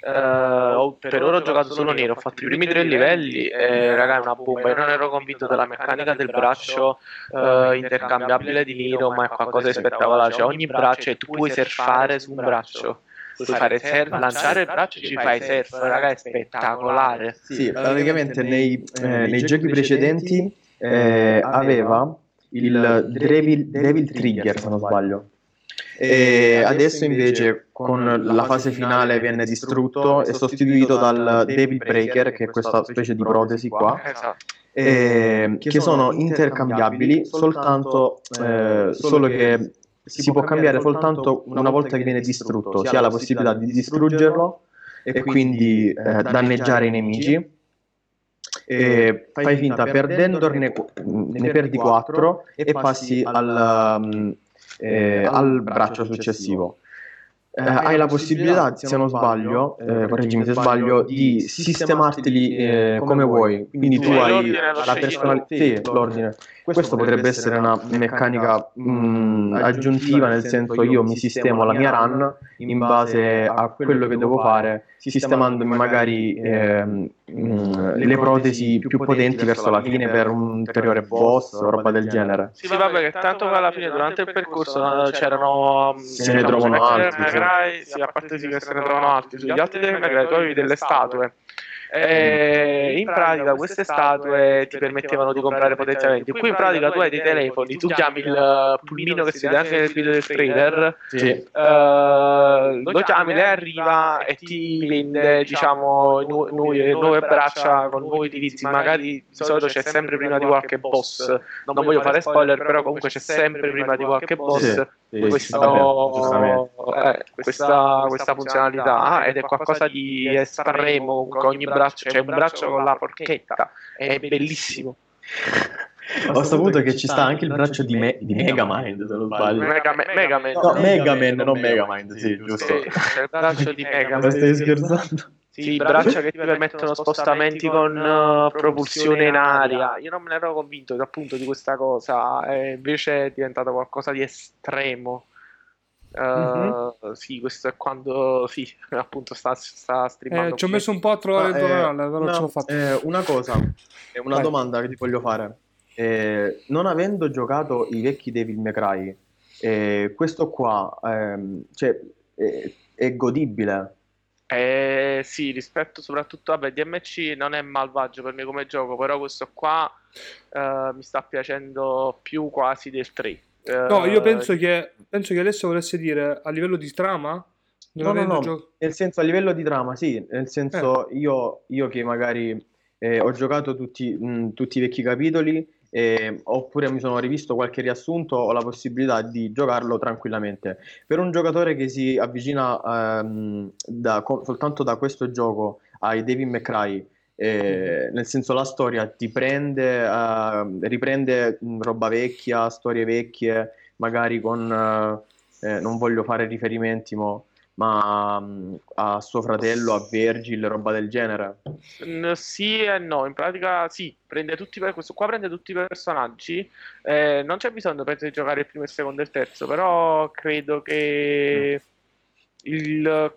eh, ho- per ora ho giocato solo nero, ho fatto i primi tre livelli e raga è una bomba. Io non ero convinto della meccanica del braccio eh, intercambiabile di nero, ma è qualcosa di spettacolare. Cioè ogni braccio e tu puoi surfare su un braccio. Puoi fare surf, lanciare il braccio e ci fai surf, raga, è spettacolare. Sì, praticamente nei, eh, nei giochi precedenti eh, aveva il Devil, Devil Trigger, se non sbaglio. E adesso invece con la fase finale viene distrutto e sostituito dal Devil Breaker, che è questa specie di protesi qua, Esatto. eh, che sono intercambiabili soltanto, eh, solo che si può cambiare soltanto una volta che viene distrutto, si ha la possibilità di distruggerlo e quindi eh, danneggiare i nemici. E fai finta perdendone ne perdi 4 e passi al, um, eh, al braccio successivo. Eh, hai la possibilità, se non sbaglio, eh, correggimi se sbaglio, di sistemarteli eh, come vuoi. Quindi tu hai la personalità, l'ordine. Questo potrebbe essere una meccanica mh, aggiuntiva, nel senso io mi sistemo la mia run in base a quello che devo fare, sistemandomi magari ehm, mh, le protesi più potenti verso la fine per un ulteriore boss o roba del genere. Sì, vabbè, che tanto alla fine durante il percorso eh, c'erano. mm, Se ne trovano altri, sì, a parte sì che se ne trovano altri. Sugli altri May Cry tu avevi delle statue. E in pratica queste statue ti permettevano di comprare potenziamenti. Qui in pratica tu hai dei telefoni, tu chiami il pulmino che si vede anche nel video del trailer, Sì. eh, lo chiami, lei arriva e ti vende diciamo nu- nu- nuove braccia con nuovi utilizzi. Magari di solito c'è sempre prima di qualche boss. Non voglio fare spoiler, però comunque c'è sempre prima di qualche boss. Sì, questo- eh, questa, questa funzionalità ed è qualcosa di estremo con ogni braccio c'è un braccio con la forchetta. è bellissimo. Ho saputo che ci sta anche il braccio di, Me- di Megamind, se non sbaglio. Mega, Megaman. No, Megamind, non Megamind, sì, Sì, giusto. c'è il braccio di Ma Megaman. Stai scherzando? Sì, braccia che ti permettono spostamenti con uh, propulsione in aria. Io non me ne ero convinto appunto di questa cosa, e invece è diventato qualcosa di estremo. Uh, mm-hmm. Sì, questo è quando sì, appunto sta, sta streamando. Eh, ci ho messo un po' a trovare il tutorial, eh, però una, ce l'ho fatto. Eh, una cosa, una Vai. domanda che ti voglio fare. Eh, non avendo giocato i vecchi Devil May Cry, eh, questo qua ehm, cioè, è godibile eh, sì, rispetto soprattutto, vabbè, DMC non è malvagio per me come gioco, però questo qua eh, mi sta piacendo più quasi del 3. Eh, no, io penso che, penso che adesso volesse dire a livello di trama. No, no, no, gio- nel senso a livello di trama, sì, nel senso eh. io, io, che magari eh, ho giocato tutti, mh, tutti i vecchi capitoli eh, oppure mi sono rivisto qualche riassunto, ho la possibilità di giocarlo tranquillamente. Per un giocatore che si avvicina ehm, da, co- soltanto da questo gioco ai Devil May Cry, eh, nel senso la storia ti prende, eh, riprende roba vecchia, storie vecchie, magari con, eh, non voglio fare riferimenti, mo, ma um, a suo fratello, a Virgil, roba del genere? sì e no, in pratica sì, prende tutti, questo qua prende tutti i personaggi, eh, non c'è bisogno penso di giocare il primo, il secondo e il terzo, però credo che mm. il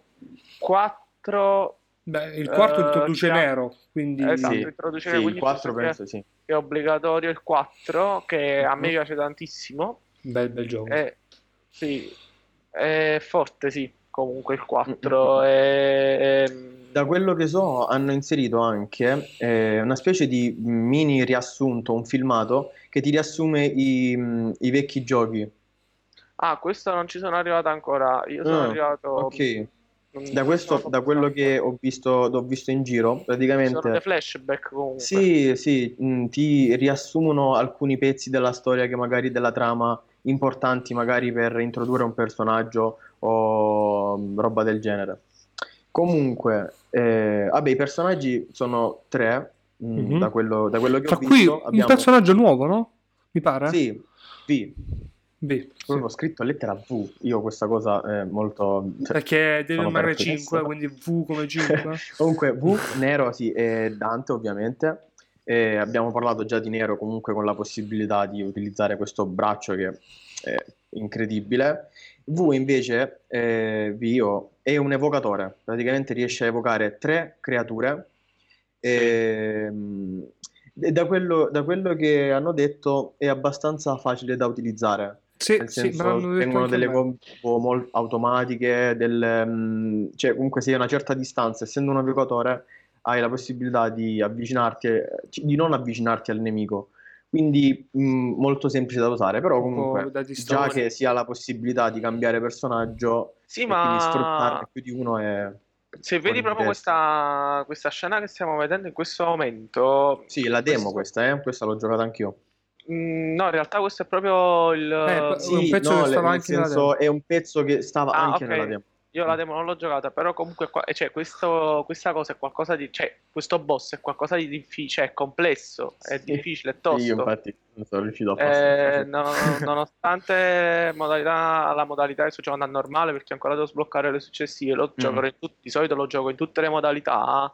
4... Beh, il quarto uh, introduce Nero, quindi... Esatto, sì, introduce sì, Nero, il 4 penso sì. È obbligatorio il 4, che a me mm-hmm. piace tantissimo. Bel, bel gioco. Eh, sì, è forte, sì comunque il 4 è, è... Da quello che so hanno inserito anche eh, una specie di mini riassunto, un filmato che ti riassume i, i vecchi giochi. Ah, questo non ci sono arrivato ancora. Io sono ah, arrivato. Ok. Da, questo, da quello che ho visto, ho visto in giro, praticamente. Sono dei flashback comunque. Sì, sì, mh, ti riassumono alcuni pezzi della storia che magari della trama importanti, magari per introdurre un personaggio o mm, roba del genere. Comunque, eh, vabbè, i personaggi sono tre, mm-hmm. da, quello, da, quello, che Tra ho visto. Qui abbiamo... un personaggio nuovo, no? Mi pare? Sì, V. B. Sì. scritto a lettera V. Io questa cosa è molto. Cioè, Perché deve avere 5, quindi V come 5. comunque, V nero, sì, è Dante, ovviamente. E abbiamo parlato già di nero, comunque, con la possibilità di utilizzare questo braccio che è incredibile. V invece, eh, Vio, è un evocatore, praticamente riesce a evocare tre creature. E, e da, quello, da, quello, che hanno detto è abbastanza facile da utilizzare. Sì, Nel senso, sì, vengono delle combo automatiche, del, mm, cioè comunque se a una certa distanza, essendo un evocatore, hai la possibilità di avvicinarti, di non avvicinarti al nemico quindi mh, molto semplice da usare, però comunque già che si ha la possibilità di cambiare personaggio sì, ma... quindi sfruttarne più di uno è... Se vedi proprio questa, questa, scena che stiamo vedendo in questo momento... Sì, la demo questo... questa, eh? questa l'ho giocata anch'io. Mm, no, in realtà questo è proprio il... Eh, sì, un pezzo no, che stava anche senso, È un pezzo che stava ah, anche okay. nella demo. Io la demo non l'ho giocata, però comunque qua, cioè, questo, questa cosa è qualcosa di. Cioè, questo boss è qualcosa di difficile, è complesso, è sì. difficile, è tosto. Io infatti non sono riuscito a passare. Eh, no, nonostante modalità, la modalità che sto giocando a normale, perché ancora devo sbloccare le successive, lo mm. gioco in tutti, di solito lo gioco in tutte le modalità.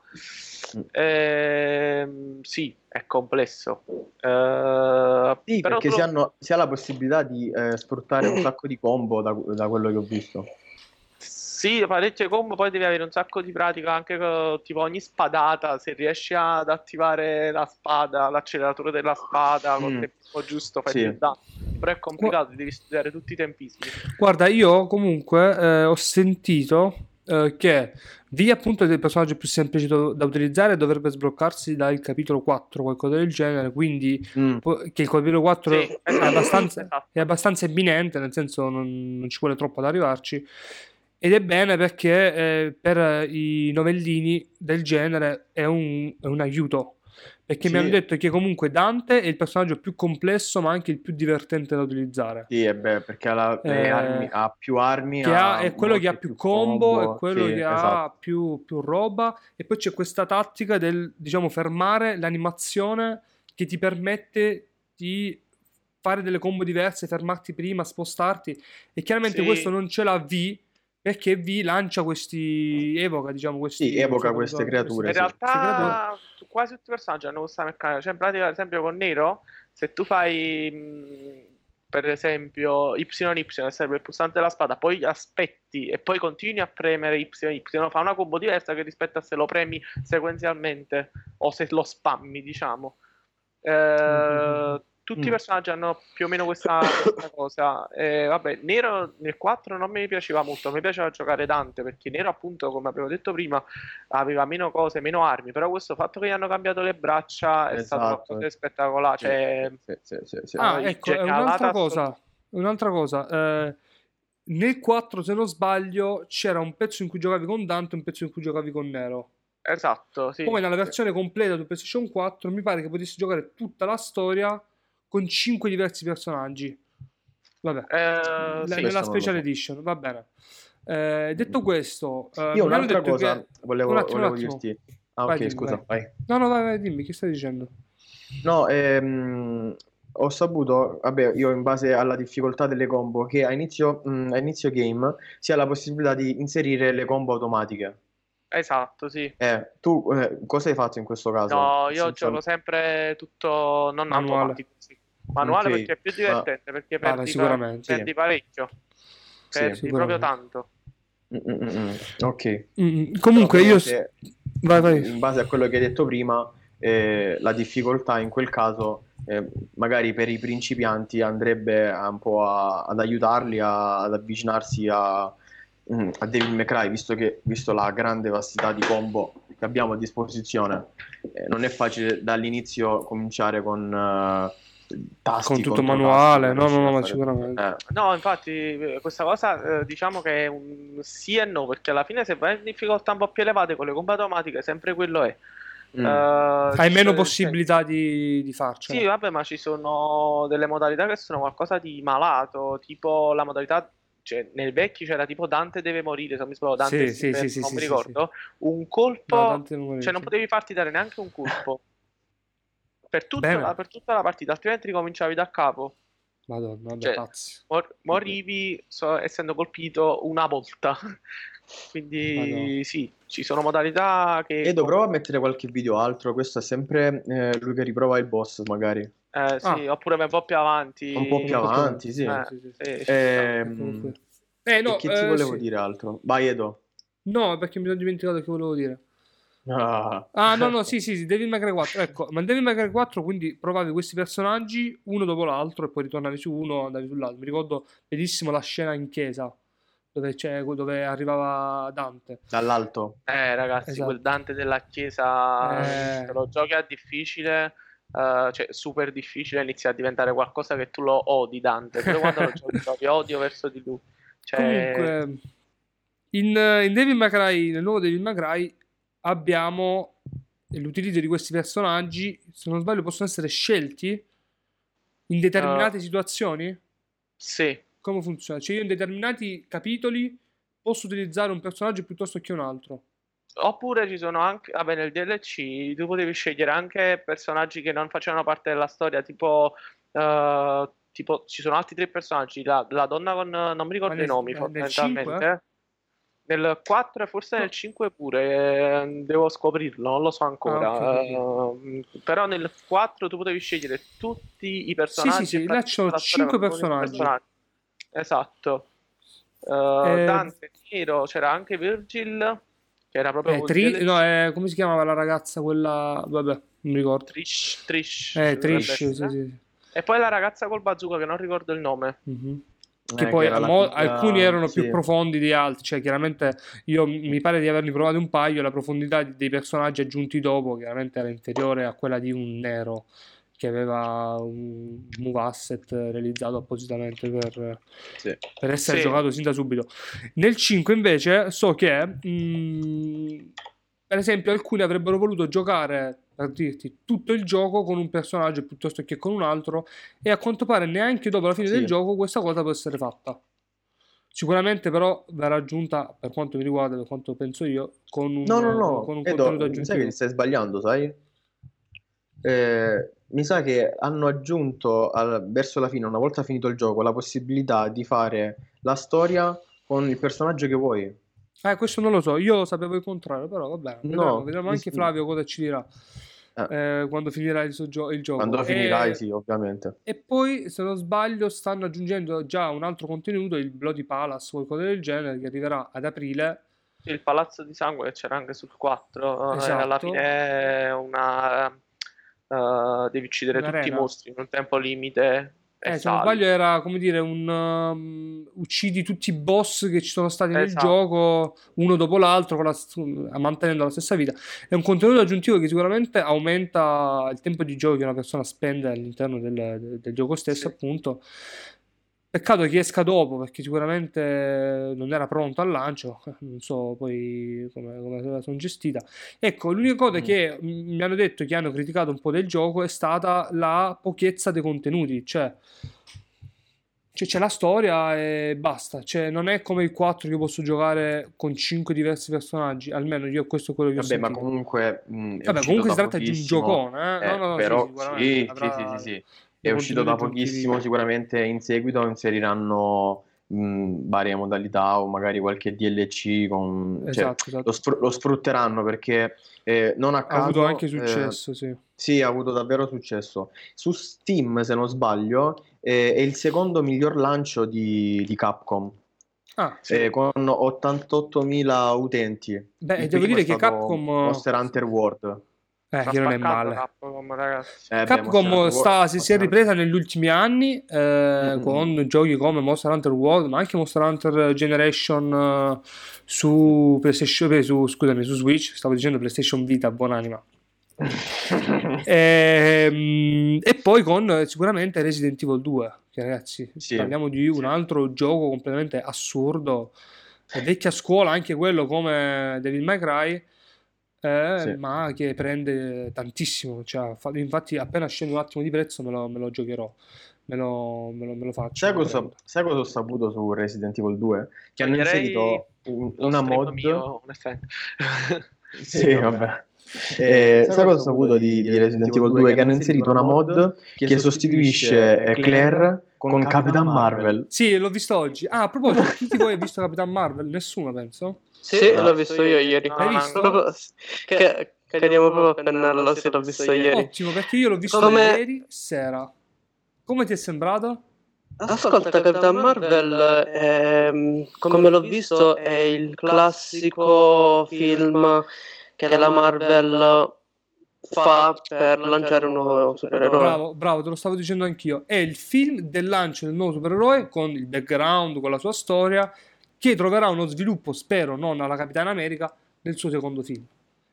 Mm. Eh, sì, è complesso. Eh, sì, perché lo... si, hanno, si, ha la possibilità di eh, sfruttare un sacco di combo da, da quello che ho visto. Sì, parecchie combo, poi devi avere un sacco di pratica anche con tipo ogni spadata, se riesci ad attivare la spada, l'acceleratore della spada, mm. con il tempo giusto fai sì. il danno. Però è complicato, Gu- devi studiare tutti i tempismi. Guarda, io comunque eh, ho sentito eh, che via appunto del personaggio più semplice da utilizzare dovrebbe sbloccarsi dal capitolo 4 qualcosa del genere quindi mm. che il capitolo 4 sì, è, abbastanza, esatto. è abbastanza imminente nel senso non, non ci vuole troppo ad arrivarci ed è bene perché eh, per i novellini del genere è un, è un aiuto. Perché sì. mi hanno detto che comunque Dante è il personaggio più complesso, ma anche il più divertente da utilizzare. Sì, è beh, perché ha, la, eh, armi, ha, più armi. Ha è quello che ha più combo, combo, è quello sì, che esatto. ha più, più, roba. E poi c'è questa tattica del, diciamo, fermare l'animazione che ti permette di fare delle combo diverse, fermarti prima, spostarti. E chiaramente sì. questo non ce l'ha V perché vi lancia questi evoca diciamo questi Sì, evoca non queste so, creature, In sì. realtà tu- quasi tutti i personaggi hanno questa meccanica. Cioè, in pratica, ad esempio, con Nero, se tu fai mh, per esempio YY, serve il pulsante della spada, poi aspetti e poi continui a premere YY, fa una combo diversa che rispetto a se lo premi sequenzialmente o se lo spammi, diciamo. Eh, tutti i Mm. personaggi hanno più o meno questa, questa cosa. Eh, vabbè, Nero nel 4 non mi piaceva molto, mi piaceva giocare Dante perché Nero, appunto, come abbiamo detto prima, aveva meno cose, meno armi. Però questo fatto che gli hanno cambiato le braccia è stato Esatto. qualcosa di spettacolare. Sì, Cioè, sì, sì, sì, sì. Ah, ecco, un'altra cosa. Un'altra cosa. eh, nel 4, se non sbaglio, c'era un pezzo in cui giocavi con Dante e un pezzo in cui giocavi con Nero. esatto, sì. Poi nella versione completa su PlayStation 4 mi pare che potessi giocare tutta la storia con 5 diversi personaggi. Vabbè, Eh, la- sì. nella special so. edition, va bene. Eh, detto questo, eh, Io mi hanno un'altra detto cosa che- volevo, un attimo, un volevo attimo. dirti. Ah, Vai, ok, dimmi, scusa, vai. vai. No, no, vai, vai, dimmi, che stai dicendo? No, ehm, ho saputo, vabbè, io in base alla difficoltà delle combo, che a inizio, mh, a inizio game si ha la possibilità di inserire le combo automatiche. Esatto, sì. Eh, tu eh, cosa hai fatto in questo caso? No, io Senza- gioco sempre tutto non Manuale. automatico, sì. Manuale Ok, perché è più divertente, perché Vabbè, perdi, sicuramente, perdi sì. parecchio. Sì, Perdi proprio tanto. Mm, mm, mm, mm. Ok. Mm, comunque io... Ovviamente, Vai, vai. in base a quello che hai detto prima, eh, la difficoltà in quel caso, eh, magari per i principianti, andrebbe un po' a- ad aiutarli a- ad avvicinarsi a, mm, a Devil May Cry, visto che, visto la grande vastità di combo che abbiamo a disposizione, eh, non è facile dall'inizio cominciare con eh, tasti Con tutto manuale, no, no, no, ma sicuramente. Eh, No, infatti, eh, questa cosa eh, diciamo che è un sì e no, perché alla fine se vai in difficoltà un po' più elevate con le combo automatiche, sempre quello è. mm. Eh, Hai meno sono- possibilità di, di farcela. Sì, vabbè, ma ci sono delle modalità che sono qualcosa di malato, tipo la modalità, cioè nel vecchio c'era tipo Dante deve morire, se mi sbaglio, Dante Sì, si sì, per- sì, sì, non sì, mi sì, ricordo, un colpo, No, cioè non potevi farti dare neanche un colpo per tutta, la, per tutta la partita, altrimenti ricominciavi da capo, Madonna, vabbè, Cioè, pazzi. Mor- morivi so- essendo colpito una volta. Quindi Madonna. sì, ci sono modalità che... Edo, prova a mettere qualche video altro. Questo è sempre eh, lui che riprova il boss, magari. Eh, sì, Ah. oppure un po' più avanti. Un po' più avanti, sì. Eh, Sì, sta. Ehm. Eh, no, e che ti eh, volevo sì. dire altro? Vai, Edo. No, perché mi sono dimenticato che volevo dire. Ah. Ah, no, no, sì, sì, sì, Devil May Cry 4. Ecco, ma in Devil May Cry 4 quindi provavi questi personaggi uno dopo l'altro e poi ritornavi su uno, andavi sull'altro. Mi ricordo benissimo la scena in chiesa dove, c'è, dove arrivava Dante. Dall'alto. Eh, ragazzi, Esatto. quel Dante della chiesa, Eh. lo giochi a difficile, eh, cioè super difficile, inizia a diventare qualcosa che tu lo odi, Dante. Pure quando lo giochi, provi odio verso di lui. Cioè, Comunque, in, in Devil May Cry, nel nuovo Devil May Cry, abbiamo l'utilizzo di questi personaggi, se non sbaglio, possono essere scelti in determinate situazioni. sì, Come funziona? Cioè, io in determinati capitoli posso utilizzare un personaggio piuttosto che un altro. Oppure ci sono anche, vabbè, nel DLC tu potevi scegliere anche personaggi che non facevano parte della storia, tipo, eh, tipo ci sono altri tre personaggi, la, la donna con, non mi ricordo Ma nel- i nomi eh, fondamentalmente. Nel 4 e forse nel 5 pure, eh, devo scoprirlo, non lo so ancora. Ah, Eh, però nel 4 tu potevi scegliere tutti i personaggi. sì, sì, e là farti ci sono tutta la storia cinque con i personaggi. Esatto. Eh, Eh, Dante Nero, c'era anche Virgil, che era proprio Eh, Tri- no, eh, come si chiamava la ragazza quella? Vabbè, non mi ricordo. Trish, Trish, Eh, Trish, sì, essere. sì. E poi la ragazza col bazooka che non ricordo il nome. Mhm. Eh, Che poi la mo- figlia- alcuni erano sì. più profondi di altri, cioè chiaramente io mi pare di averli provati un paio, la profondità di- dei personaggi aggiunti dopo chiaramente era inferiore a quella di un nero che aveva un move asset realizzato appositamente per, Sì. per essere Sì. giocato sin da subito. Nel 5 invece so che mh, per esempio alcuni avrebbero voluto giocare per dirti tutto il gioco con un personaggio piuttosto che con un altro e a quanto pare neanche dopo la fine Sì. del gioco questa cosa può essere fatta. Sicuramente però verrà aggiunta per quanto mi riguarda, per quanto penso io, con un, No, no, no. con un Edo, contenuto mi sa che aggiuntivo. stai sbagliando, sai? Eh, mi sa che hanno aggiunto al- verso la fine, una volta finito il gioco, la possibilità di fare la storia con il personaggio che vuoi. Eh, questo non lo so, io sapevo il contrario, però vabbè, vedremo, No, vedremo anche Flavio cosa ci dirà Eh. eh, quando finirà il, gio- il gioco. Quando E- finirai, sì, ovviamente. E poi, se non sbaglio, stanno aggiungendo già un altro contenuto, il Bloody Palace o qualcosa del genere, che arriverà ad aprile. Il palazzo di sangue che c'era anche sul 4, eh, alla Esatto. fine è una... eh, devi uccidere tutti i Un'arena. mostri in un tempo limite e Eh, se non sbaglio era, come dire, un... um, uccidi tutti i boss che ci sono stati nel Esatto. gioco, uno dopo l'altro, con la mantenendo la stessa vita. È un contenuto aggiuntivo che sicuramente aumenta il tempo di gioco che una persona spende all'interno del, del- del gioco stesso, Sì. appunto. Peccato che esca dopo, perché sicuramente non era pronto al lancio, non so poi come, come la sono gestita. Ecco, l'unica cosa Mm. che mm, mi hanno detto che hanno criticato un po' del gioco è stata la pochezza dei contenuti, cioè cioè, c'è la storia e basta, cioè non è come il 4 che posso giocare con 5 diversi personaggi, almeno io questo è quello che ho Vabbè, ma sentito. comunque... mh, è Vabbè, comunque si tratta di un giocone, eh? Eh, No, no, no, sì, però sì, sì, avrà sì, sì, sì. dei È uscito da pochissimo, sicuramente in seguito inseriranno mh, varie modalità o magari qualche DLC con... cioè, Esatto, esatto. lo, sfr- lo sfrutteranno perché eh, non a Ha caso... avuto anche eh, successo, sì. sì, ha avuto davvero successo. Su Steam, se non sbaglio, eh, è il secondo miglior lancio di, di Capcom, Ah, eh, con 88.000 utenti. beh, devo dire che Capcom... Monster Hunter World. Eh, che non è male. Capcom, ragazzi. Eh, Capcom sta, si, si è ripresa negli ultimi anni eh, Mm-mm. con giochi come Monster Hunter World, ma anche Monster Hunter Generation eh, su PlayStation, eh, su, scusami, su Switch, stavo dicendo PlayStation Vita, buonanima. Ehm, E, poi con eh, sicuramente Resident Evil 2, che ragazzi, Sì. parliamo di un altro gioco completamente assurdo, vecchia scuola anche quello come Devil May Cry, eh, Sì. ma che prende tantissimo. Cioè, fa- infatti, appena scende un attimo di prezzo, me lo, me lo giocherò. Me lo, me lo- me lo faccio. Sai cosa, sai cosa ho saputo su Resident Evil 2? Che hanno inserito un- una mod. mio, un effetto. Sì, vabbè. Eh, sai cosa ho saputo di, di Resident Evil 2? Che hanno inserito una mod che sostituisce eh, Claire con Capitan Marvel. Sì, l'ho visto oggi. Ah, a proposito, chi di voi ha visto Capitan Marvel? Nessuno, penso. Sì, No. l'ho visto io ieri. No, Hai visto? Proprio- Che, cadiamo proprio a pennello, sì, l'ho visto ieri. Ottimo, perché io l'ho visto Come- ieri sera. Come ti è sembrato? Ascolta, Capitan Marvel, ehm, come l'ho visto, è il classico film che la Marvel fa per lanciare un nuovo supereroe. Bravo, bravo, te lo stavo dicendo anch'io. È il film del lancio del nuovo supereroe con il background, con la sua storia, che troverà uno sviluppo, spero, non alla Capitana America, nel suo secondo film.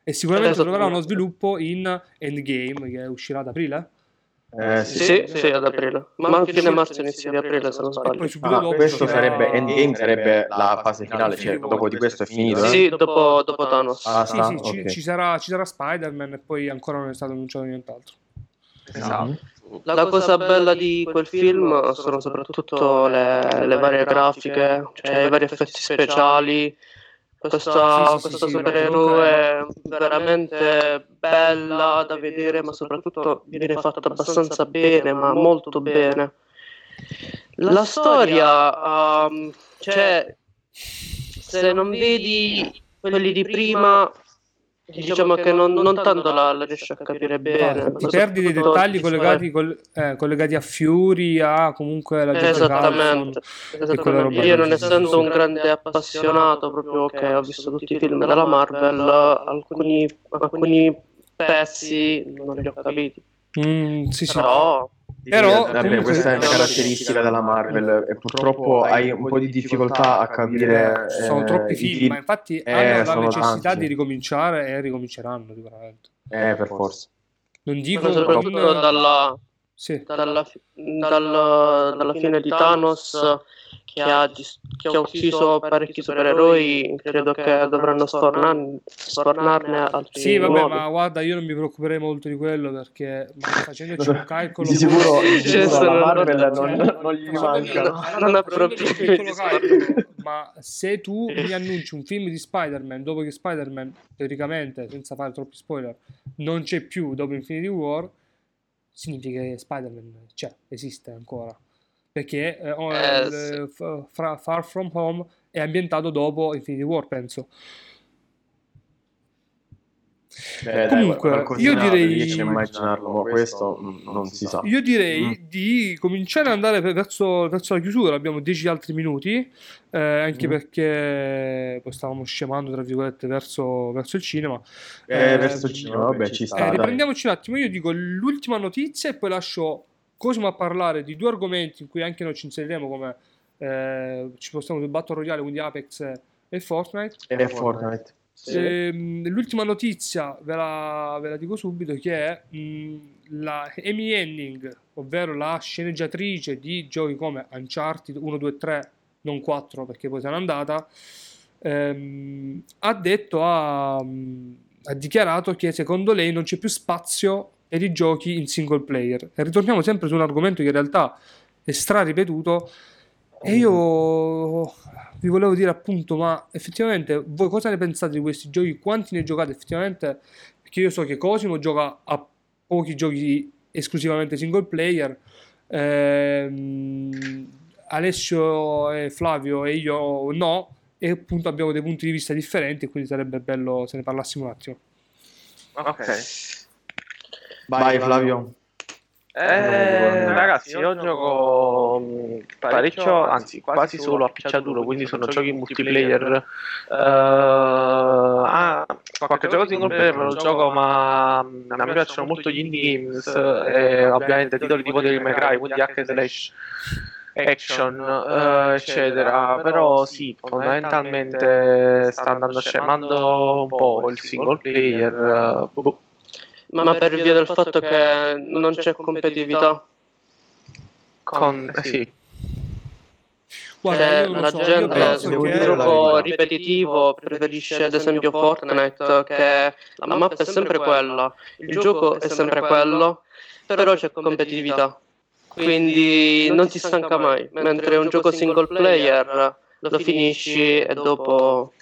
E sicuramente Esatto. troverà uno sviluppo in Endgame, che uscirà ad aprile. Eh, sì. Sì, sì, ad aprile. Ma a fine marzo, inizio di aprile, se non sbaglio. poi subito Ah, dopo questo sarebbe Endgame, sarebbe la fase finale, cioè dopo di questo è finito. eh? Sì, dopo, dopo Thanos. Ah, Sì, sì, ci, ok. ci sarà, ci sarà Spider-Man e poi ancora non è stato annunciato nient'altro. Esatto. La cosa bella di quel film sono soprattutto le, le varie grafiche, cioè i vari effetti speciali. Questa, Sì, sì, sì, questa sì, supereroe è veramente bella da vedere, ma soprattutto viene fatta abbastanza bene, ma molto bene. La storia, um, cioè, se non vedi quelli di prima, diciamo che non, non tanto la, la riesci a capire bene. Guarda, ti ma perdi dei dettagli ti collegati, col- eh, collegati a Fury, a comunque la gente Esattamente, esattamente. roba Io non essendo un grande appassionato, proprio che ho visto tutti i film della Marvel, alcuni, alcuni pezzi non li ho capiti. Mm, sì, sì. Però Però, Vabbè, questa è una caratteristica della Marvel e purtroppo hai un po' di difficoltà a capire. Ci sono eh, troppi i film, ma infatti Eh, hanno la necessità tanti. di ricominciare e ricominceranno sicuramente. Eh, per forza. Non dico ma soprattutto con- dalla, sì. dalla, fi- dal- dalla fine di Thanos che ha, che ha ucciso parecchi supereroi, credo che dovranno sfornar- sfornarne altri Sì, vabbè, nuovi. ma guarda, io non mi preoccuperei molto di quello perché facendoci un calcolo Di sicuro, di Cioè, sicuro la Marvel Cioè, non, non gli mancano. Non ha problemi ma se tu mi annunci un film di Spider-Man dopo che Spider-Man, teoricamente, senza fare troppi spoiler, non c'è più dopo Infinity War, significa che Spider-Man c'è, esiste ancora. Perché eh, Eh, il, sì. Fra- Far From Home è ambientato dopo Infinity War, penso. Beh, Comunque, dai, io direi- immaginarlo, ma questo non si sa. Io direi Mm. di cominciare ad andare verso, verso la chiusura. Abbiamo 10 altri minuti, eh, anche Mm. perché poi stavamo scemando, tra virgolette, verso, verso il cinema. Eh, Eh, verso il cinema, vabbè, ci sta. Eh, dai. riprendiamoci un attimo. Io dico l'ultima notizia e poi lascio Cosimo a parlare di due argomenti in cui anche noi ci inseriremo come eh, ci spostiamo sul Battle Royale, quindi Apex e- e Fortnite. E Fortnite. Ehm, l'ultima notizia ve la, ve la dico subito che è mh, la Amy Henning, ovvero la sceneggiatrice di giochi come Uncharted 1, 2, 3, non 4 perché poi se n'è andata, ehm, ha detto, ha, mh, ha dichiarato che secondo lei non c'è più spazio per i giochi in single player. E ritorniamo sempre su un argomento che in realtà è stra ripetuto e io vi volevo dire appunto, ma effettivamente voi cosa ne pensate di questi giochi? Quanti ne giocate effettivamente? Perché io so che Cosimo gioca a pochi giochi esclusivamente single player. ehm, Alessio e Flavio e io no, e appunto abbiamo dei punti di vista differenti, quindi sarebbe bello se ne parlassimo un attimo. Ok. Vai Flavio. Eh, ragazzi, io gioco parecchio, anzi quasi solo a picciaduro, quindi sono giochi multiplayer. Eh, ah, qualche gioco single player me lo gioco, ma a me piacciono molto gli indie games e ovviamente titoli tipo Devil May Cry, quindi and slash action, eh, eccetera. Però sì, fondamentalmente sta andando scemando un po' il single player. eh, boh. Ma per via del fatto che non c'è competitività. Con, eh, sì. Guarda, Cioè, la so, gente devo un gioco ripetitivo preferisce ad esempio Fortnite che la mappa è sempre quella, il gioco è sempre quello, però c'è competitività. Quindi non si stanca mai, mentre un gioco single player lo finisci e dopo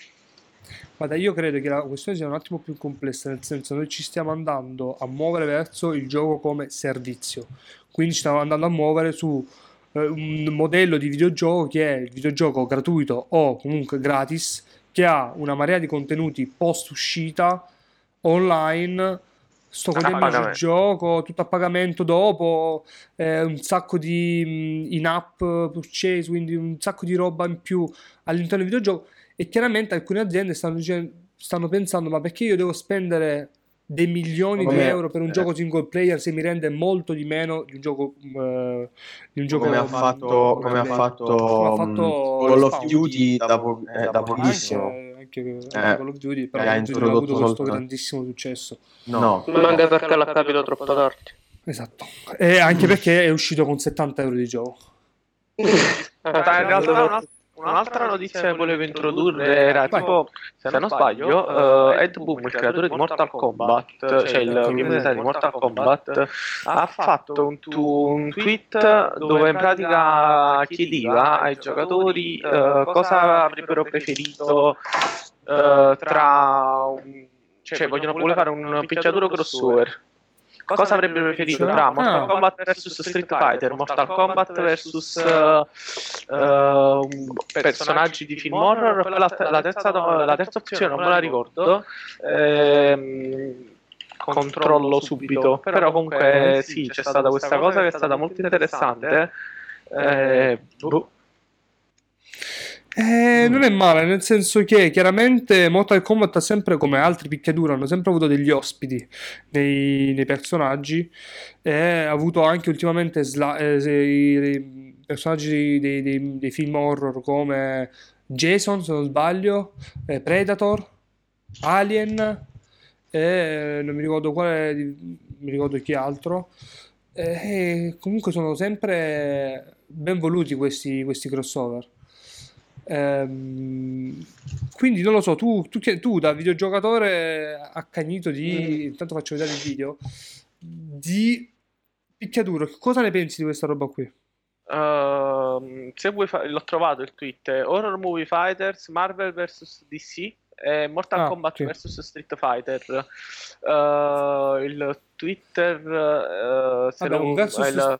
Guarda, io credo che la questione sia un attimo più complessa, nel senso noi ci stiamo andando a muovere verso il gioco come servizio, quindi ci stiamo andando a muovere su eh, un modello di videogioco che è il videogioco gratuito o comunque gratis, che ha una marea di contenuti post uscita online. Sto A godendoci il gioco tutto a pagamento dopo, eh, un sacco di mh, in-app purchase, quindi un sacco di roba in più all'interno del videogioco. E chiaramente alcune aziende stanno, dicendo- stanno pensando: ma perché io devo spendere dei milioni di Come- euro per un eh. gioco single player se mi rende molto di meno di un gioco, eh, di un gioco Come ha fatto, come ha fatto, come ha fatto mm, Call of. Duty da, po- eh, da pochissimo. Anche, anche Eh, Call of Duty, però ha avuto questo grandissimo successo. No, ma anche perché l'ha capito troppo tardi. Esatto. E anche perché è uscito con 70 euro di gioco. Dai, in realtà una- un'altra notizia che volevo introdurre era Vai. tipo, se non sbaglio, eh, Ed Boon, il creatore di Mortal Kombat, cioè il game design di Mortal Kombat, ha fatto un, tu- un tweet dove in pratica chiedeva ai giocatori eh, cosa avrebbero preferito eh, tra... un- cioè vogliono vuole fare un picchiaduro crossover. Cosa avrebbe preferito tra Mortal Ah. Kombat vs Street Fighter, Mortal Kombat vs eh, eh, personaggi di film horror? Poi la, la terza, la terza opzione non me la ricordo. Ehm, controllo subito. Però comunque sì, c'è stata questa cosa che è stata molto interessante. Eh, boh. Eh, non è male, nel senso che chiaramente Mortal Kombat ha sempre, come altri picchiaduro, hanno sempre avuto degli ospiti nei, nei personaggi e ha avuto anche ultimamente sla- eh, personaggi dei, dei- dei film horror come Jason, se non sbaglio, eh, Predator, Alien e non mi ricordo quale, mi ricordo chi altro. E comunque sono sempre ben voluti questi, questi crossover. Ehm, quindi non lo so, tu, tu, tu da videogiocatore accanito di, intanto faccio vedere il video, di picchiaduro, cosa ne pensi di questa roba qui? Ehm, se vuoi fa- l'ho trovato il tweet Horror Movie Fighters Marvel vs DC e Mortal Ah, Kombat ok. vs Street Fighter Eh, il Twitter eh, se Vabbè, un versus il-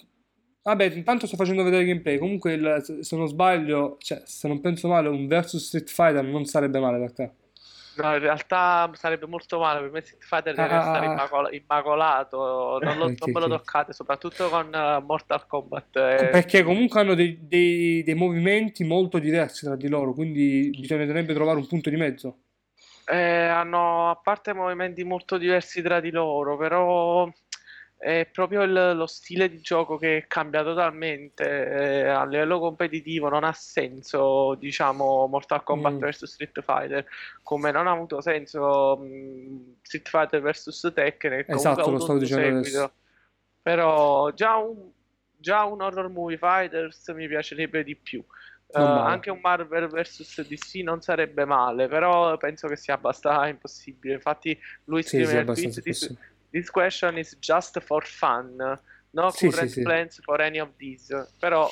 Vabbè, intanto sto facendo vedere gameplay. Comunque, il- se non sbaglio, cioè, se non penso male, un versus Street Fighter non sarebbe male per te. No, in realtà sarebbe molto male per me Street Fighter deve Ah, restare ah, ah. immacol- immacolato, non, lo- Ok, non me lo toccate, soprattutto con eh, Mortal Kombat. eh. Perché comunque hanno dei, dei- dei movimenti molto diversi tra di loro, quindi bisognerebbe trovare un punto di mezzo. Eh, hanno a parte movimenti molto diversi tra di loro, però è proprio il- lo stile di gioco che cambia totalmente. eh, a livello competitivo non ha senso, diciamo, Mortal Kombat Mm. vs Street Fighter, come non ha avuto senso mh, Street Fighter vs Tekken, Esatto, lo stavo dicendo seguito. adesso. Però già un, già un horror movie fighters mi piacerebbe di più. Male. anche un Marvel vs DC non sarebbe male, però penso che sia abbastanza impossibile. Infatti, lui scrive sì, nel tweet: possibile. This question is just for fun, no Sì, current sì, sì. plans for any of these. Però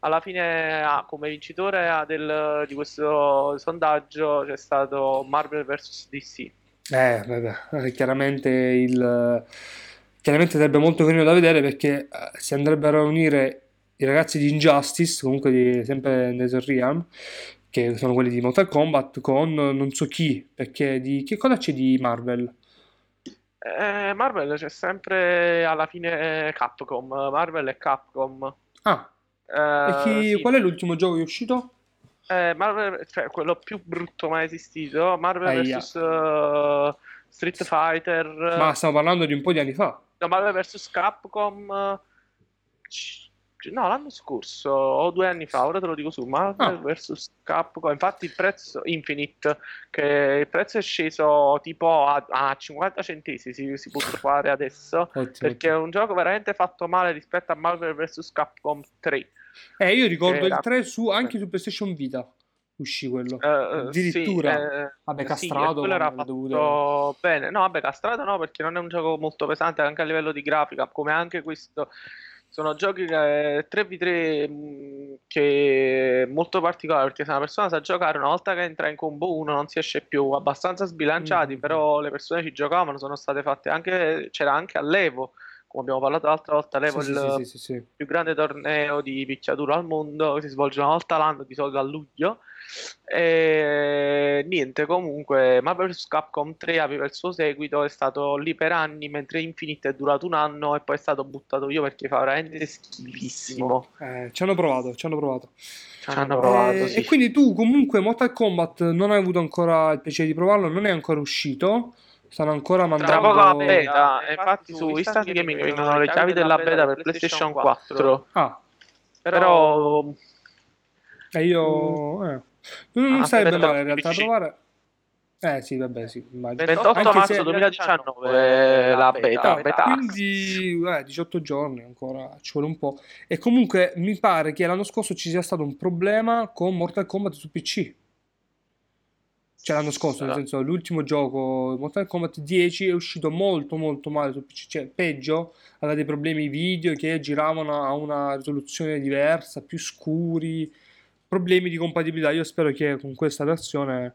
alla fine, ah, come vincitore ah, del- di questo sondaggio c'è stato Marvel vs DC. Eh, vabbè, eh, chiaramente il... Chiaramente sarebbe molto carino da vedere perché eh, si andrebbero a unire i ragazzi di Injustice, comunque di, sempre NetherRealm, che sono quelli di Mortal Kombat, con non so chi, perché di... Che cosa c'è di Marvel? Eh, Marvel c'è sempre alla fine Capcom. Marvel e Capcom. Ah, Eh, chi... sì. qual è l'ultimo gioco che è uscito? Eh, Marvel, cioè quello più brutto mai esistito, Marvel vs eh, Street Fighter, Ma stiamo parlando di un po' di anni fa. no, Marvel vs Capcom, eh, c- no, l'anno scorso o due anni fa, ora te lo dico su, Marvel Ah. vs Capcom, infatti il prezzo, Infinite, che il prezzo è sceso tipo a, a 50 centesimi, si, si può trovare adesso, Ottimo, perché è un gioco veramente fatto male rispetto a Marvel vs Capcom 3. Eh, io ricordo il era- 3 su, anche su PlayStation Vita. Uscì quello. Eh, Addirittura. sì, eh, Vabbè, sì, castrato quello era fatto dovute- bene. No, vabbè, castrato no, perché non è un gioco molto pesante anche a livello di grafica, come anche questo. Sono giochi che 3v3 mh, che è molto particolare perché se una persona sa giocare una volta che entra in combo 1 non si esce più, abbastanza sbilanciati, Mm. però le persone ci giocavano, sono state fatte anche c'era anche all'Evo, come abbiamo parlato l'altra volta, l'Evo Sì, il sì, sì, sì, più grande torneo di picchiaduro al mondo che si svolge una volta l'anno, di solito a luglio. E niente, comunque Marvel vs. Capcom 3 aveva il suo seguito, è stato lì per anni, mentre Infinite è durato un anno e poi è stato buttato via perché fa veramente schifissimo. Eh, ci hanno provato, ci hanno provato. Ci hanno provato, Eh, sì. E quindi tu comunque Mortal Kombat non hai avuto ancora il piacere di provarlo, non è ancora uscito. Stanno ancora Tra mandando... poco la beta, e infatti su Instant Gaming vengono le chiavi della beta per PlayStation 4. Ah, Però e io... eh. Non, non Ah, sarebbe male in realtà PC. provare... Eh sì, vabbè, sì, immagino. 28 Anche marzo se- 2019 la beta, Ah, beta. quindi eh, 18 giorni ancora, ci vuole un po'. E comunque mi pare che l'anno scorso ci sia stato un problema con Mortal Kombat su PC. Cioè l'anno scorso, nel senso, l'ultimo gioco, Mortal Kombat 10, è uscito molto molto male su PC, cioè peggio, aveva dei problemi video che giravano a una risoluzione diversa, più scuri, problemi di compatibilità. Io spero che con questa versione,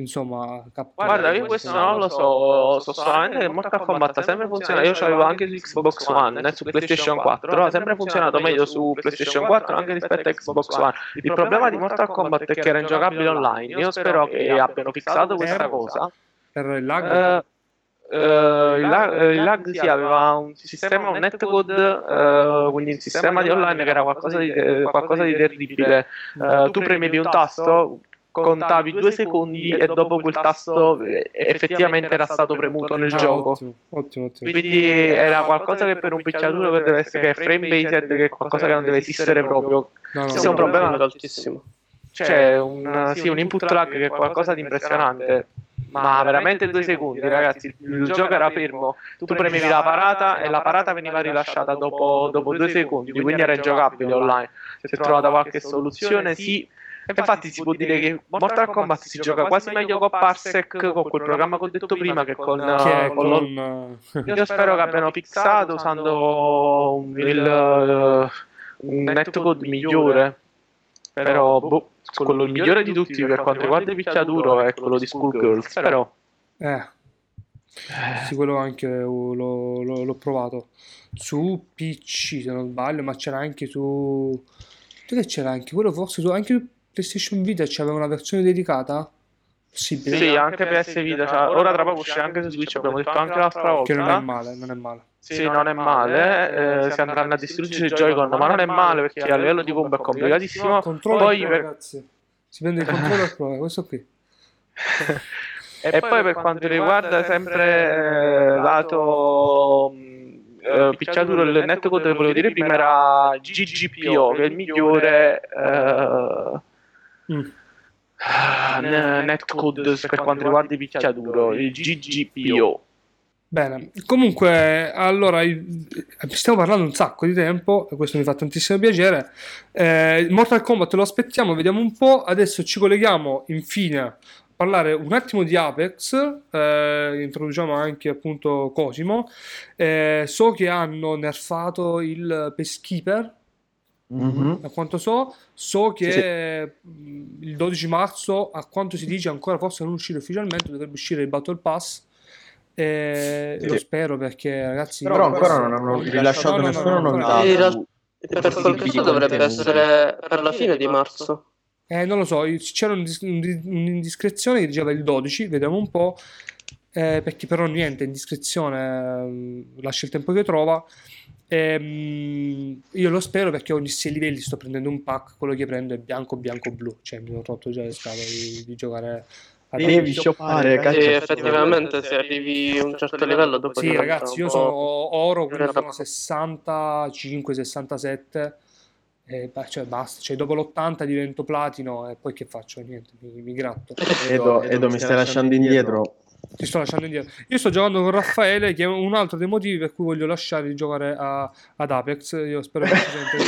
insomma, Capcom- Guarda, io questo non lo so, so solamente che Mortal Kombat ha sempre funzionato, io ce l'avevo anche su Xbox One e su PlayStation 4, ha sempre funzionato meglio su PlayStation 4 anche rispetto a Xbox One. Il problema di Mortal Kombat è che era ingiocabile online, io spero che abbiano fissato questa cosa. per il lag. Eh, il, lag, il lag sì, aveva un sistema, un netcode, eh, quindi un sistema di online che era qualcosa di, qualcosa di terribile. Eh, tu premevi un tasto, contavi due secondi e dopo quel tasto effettivamente era stato premuto nel Ah, gioco. Ottimo, ottimo, ottimo. Quindi era qualcosa che per un picchiaduro che deve essere che è frame based, che è qualcosa che non deve esistere proprio. No, no, Sì, è un problema altissimo. C'è un, sì, un input lag che è qualcosa di impressionante. Ma veramente due secondi, ragazzi. Il gioco era fermo. Tu premevi la parata e la parata veniva rilasciata dopo, dopo due secondi, quindi era ingiocabile online. Si è trovata qualche soluzione, sì. Infatti si può dire che Mortal Kombat si gioca quasi meglio con Parsec, con quel programma che ho detto prima, che con, Che è eh, con con... eh, io spero che abbiano fissato usando un, il, eh, un netcode migliore. Però, boh, quello il migliore di tutti per quanto riguarda il picchiaduro è quello di Skullgirls. Però, eh, Sì, quello anche l'ho, l'ho- l'ho provato su PC se non sbaglio, ma c'era anche su... Dove c'era anche? Quello forse su anche su PlayStation Vita c'aveva una versione dedicata? Possibile? Sì, anche PS Vita. cioè, ora tra poco uscirà anche su Switch, abbiamo detto anche l'altra volta. Che non è male, non è male. Sì, non è male. eh, si andranno a distruggere i Joy-Con, ma non è male perché a livello di combo è complicatissimo. Controller Poi Pro, per- ragazzi. Si prende il controller Pro, eh, questo qui. E poi per quanto riguarda sempre eh, lato mh, eh, picchiatura, il netcode che volevo dire prima era GGPO, che è il migliore eh, Mm. n- netcode per quanto riguarda i picchiaduro, il GGPO. Bene, comunque, allora, stiamo parlando un sacco di tempo e questo mi fa tantissimo piacere. Eh, Mortal Kombat lo aspettiamo, vediamo un po'. Adesso ci colleghiamo infine a parlare un attimo di Apex. eh, introduciamo anche appunto Cosimo. Eh, so che hanno nerfato il Peacekeeper, Mhm. a quanto so. So che mh, il 12 marzo, a quanto si dice, ancora forse non uscire ufficialmente, dovrebbe uscire il Battle Pass. Eh, Sì. Lo spero perché, ragazzi. Però ancora non hanno rilasciato No, no, no, nessuna no, no. Sì, in su- realtà- Per quel dovrebbe essere per la fine di marzo. Eh, non lo so, c'era un dis- un di- un'indiscrezione che diceva il 12, vediamo un po'. Eh, perché però niente, indiscrezione ehm, lascia il tempo che trova. Ehm, io lo spero perché ogni 6 livelli sto prendendo un pack, quello che prendo è bianco, bianco, blu. Cioè, mi ho rotto già le scatole di, di giocare a Devi shoppare, Sì, effettivamente se arrivi a un certo livello dopo Sì, ragazzi, io sono oro, quindi Era- sono 65, 67. E cioè basta, cioè dopo l'80 divento platino e poi che faccio? Niente, mi, mi gratto. Edo, Edo, mi stai lasciando indietro. Ti sto lasciando indietro. Io sto giocando con Raffaele, che è un altro dei motivi per cui voglio lasciare di giocare a- ad Apex. Io spero che ci senta.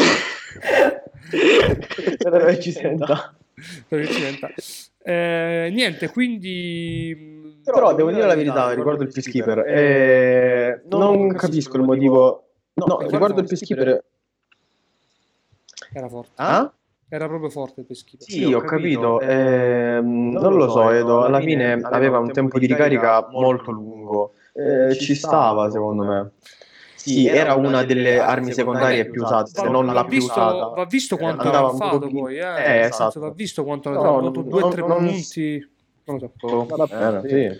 Spero che ci senta. spero che ci senta. Eh, niente, quindi... Però devo dire la verità riguardo il Peacekeeper. eh, non capisco il motivo. No, riguardo il Peacekeeper. Era forte. Ah? Era proprio forte il Peacekeeper. Sì, ho capito. ehm, non lo so, Edo. Alla fine aveva un tempo di ricarica molto lungo. Eh, ci stava, secondo me. Sì, era una delle armi secondarie più usate, se non la va più visto, usata. va visto quanto Andava ha un fatto poi, eh. Eh, esatto. Va visto quanto ha No, dato non- 2-3 non- punti. Non lo so. Bene, sì.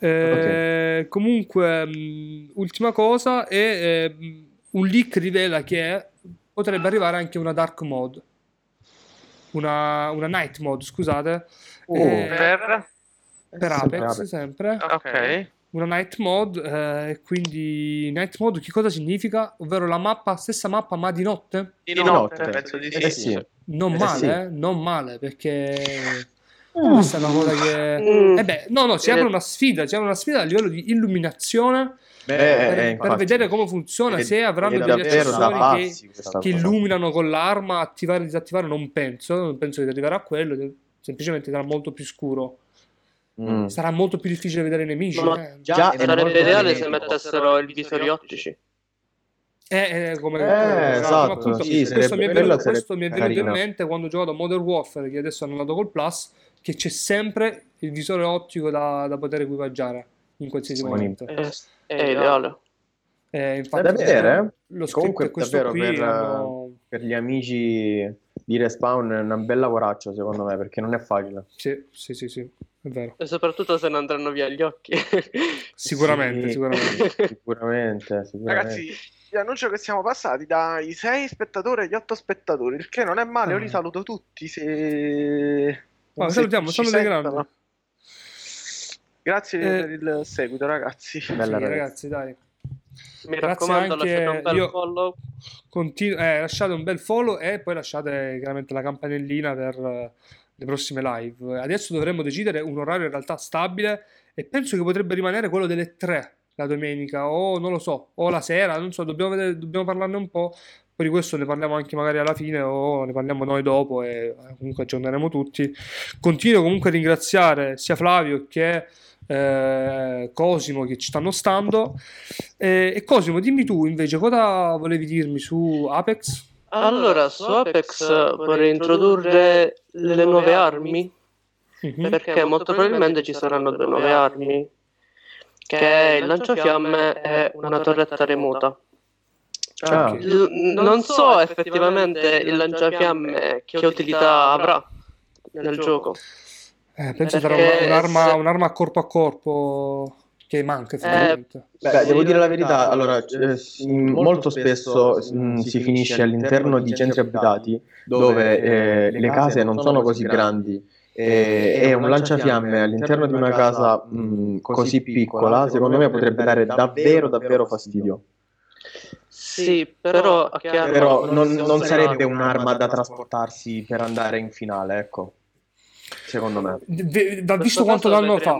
Eh, Comunque, mh, ultima cosa, è, eh, mh, un leak rivela che potrebbe arrivare anche una dark mode, una, una night mode, scusate, Oh. eh, Per? per Apex Apex. sempre, Ok. una night mode, eh, e quindi night mode che cosa significa? Ovvero la mappa, stessa mappa ma di notte? Di Di notte, notte. penso di sì. Eh sì. Non Eh, male, sì. eh, non male, perché questa è una cosa che... Mm. Eh beh, no, no, si apre una sfida, si apre una sfida a livello di illuminazione Eh, per, eh, per vedere come funziona, È- se avranno degli accessori che, che illuminano con l'arma, attivare e disattivare non penso, non penso che arriverà a quello, semplicemente sarà molto più scuro. Mm. Sarà molto più difficile vedere i nemici. Ma- eh. Già è Sarebbe ideale se mettessero i visori ottici. Eh, eh, come, Eh, esatto, appunto, sì, questo mi è venuto, questo mi è venuto in mente quando ho giocato a Modern Warfare, che adesso hanno andato col Plus, che c'è sempre il visore ottico da, da poter equipaggiare in qualsiasi momento. Disponibile. È, è ideale. Eh, infatti, Da vedere? Lo scritto Comunque, è questo davvero, qui. per- hanno- Per gli amici di Respawn è una bella lavoraccio, secondo me, perché non è facile. Sì, sì, sì, sì, è vero. E soprattutto se ne andranno via gli occhi. Sicuramente, Sì, sicuramente. Sicuramente, sicuramente. Ragazzi, vi annuncio che siamo passati dai 6 spettatori agli 8 spettatori, il che non è male, io li Ah. saluto tutti se... Ah, se salutiamo, sono dei sentono. grandi. Grazie Eh, per il seguito, ragazzi. Bella Sì, ragazzi. ragazzi, dai. Mi Grazie raccomando, lasciate un bel follow. Continu- eh, lasciate un bel follow e poi lasciate chiaramente la campanellina per eh, le prossime live. Adesso dovremmo decidere un orario in realtà stabile e penso che potrebbe rimanere quello delle 3 la domenica o non lo so, o la sera, non so, dobbiamo, vedere- dobbiamo parlarne un po'. Poi di questo ne parliamo anche magari alla fine o ne parliamo noi dopo e eh, comunque aggiorneremo tutti. Continuo comunque a ringraziare sia Flavio che eh, Cosimo che ci stanno stando. Eh, e Cosimo, dimmi tu invece cosa volevi dirmi su Apex? Allora, su Apex vorrei introdurre le nuove armi, Mhm. perché molto probabilmente ci saranno due nuove armi. che il lanciafiamme è una torretta remota. Ah. L- non so effettivamente il lanciafiamme che utilità avrà nel gioco. Eh, penso Perché sarà una- un'arma, se- un'arma a corpo a corpo che manca effettivamente. Beh, devo dire la verità, allora, eh, s- molto spesso mm, si finisce all'interno di centri abitati dove eh, le case non sono così grandi eh, e un lanciafiamme all'interno di una casa mm, così piccola, secondo me potrebbe dare davvero, davvero fastidio. Sì, però Però non, non sarebbe un'arma da trasportarsi per andare in finale, ecco, secondo me. V- Va In visto quanto danno fa.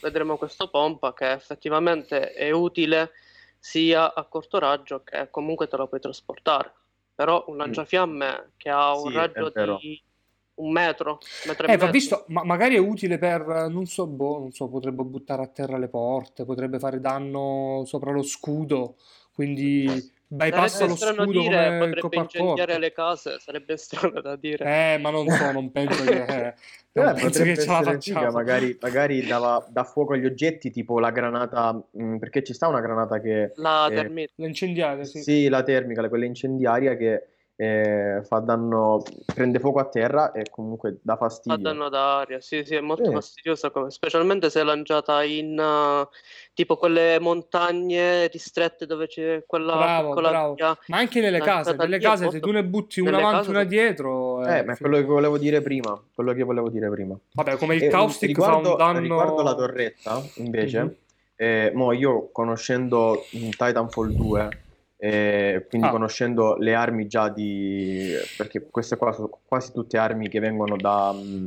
vedremo, questo pompa che effettivamente è utile sia a corto raggio che comunque te lo puoi trasportare. Però un lanciafiamme che ha un Sì, raggio di un metro, metro e Eh, va mezzo. visto, ma magari è utile per, non so, boh, non so, potrebbe buttare a terra le porte, potrebbe fare danno sopra lo scudo, quindi bypassa lo strano scudo dire, come potrebbe incendiare le case, sarebbe strano da dire. Eh, ma non so, non penso che, eh, non Eh, penso che ce la facciamo. magari, magari dava, dà fuoco agli oggetti, tipo la granata, mm, perché ci sta una granata che... La eh, termite. Da incendiare, sì. Sì, la termica, quella incendiaria che eh, fa danno, prende fuoco a terra e comunque dà Fa fastidio. danno d'aria, sì, sì, è molto Sì. fastidiosa, come- specialmente se è lanciata in uh, tipo quelle montagne ristrette dove c'è quella Bravo, piccola bravo. via. Ma anche nelle case, nelle case se tu ne butti una avanti case una dietro, Eh, eh, ma è quello che volevo dire prima, quello che volevo dire prima. Vabbè, come il E, caustic riguardo, fa un danno... riguardo la torretta, invece, Mhm. eh, mo io conoscendo mm, Titanfall 2, eh, quindi Ah. conoscendo le armi già di... perché queste qua sono quasi tutte armi che vengono da, mm,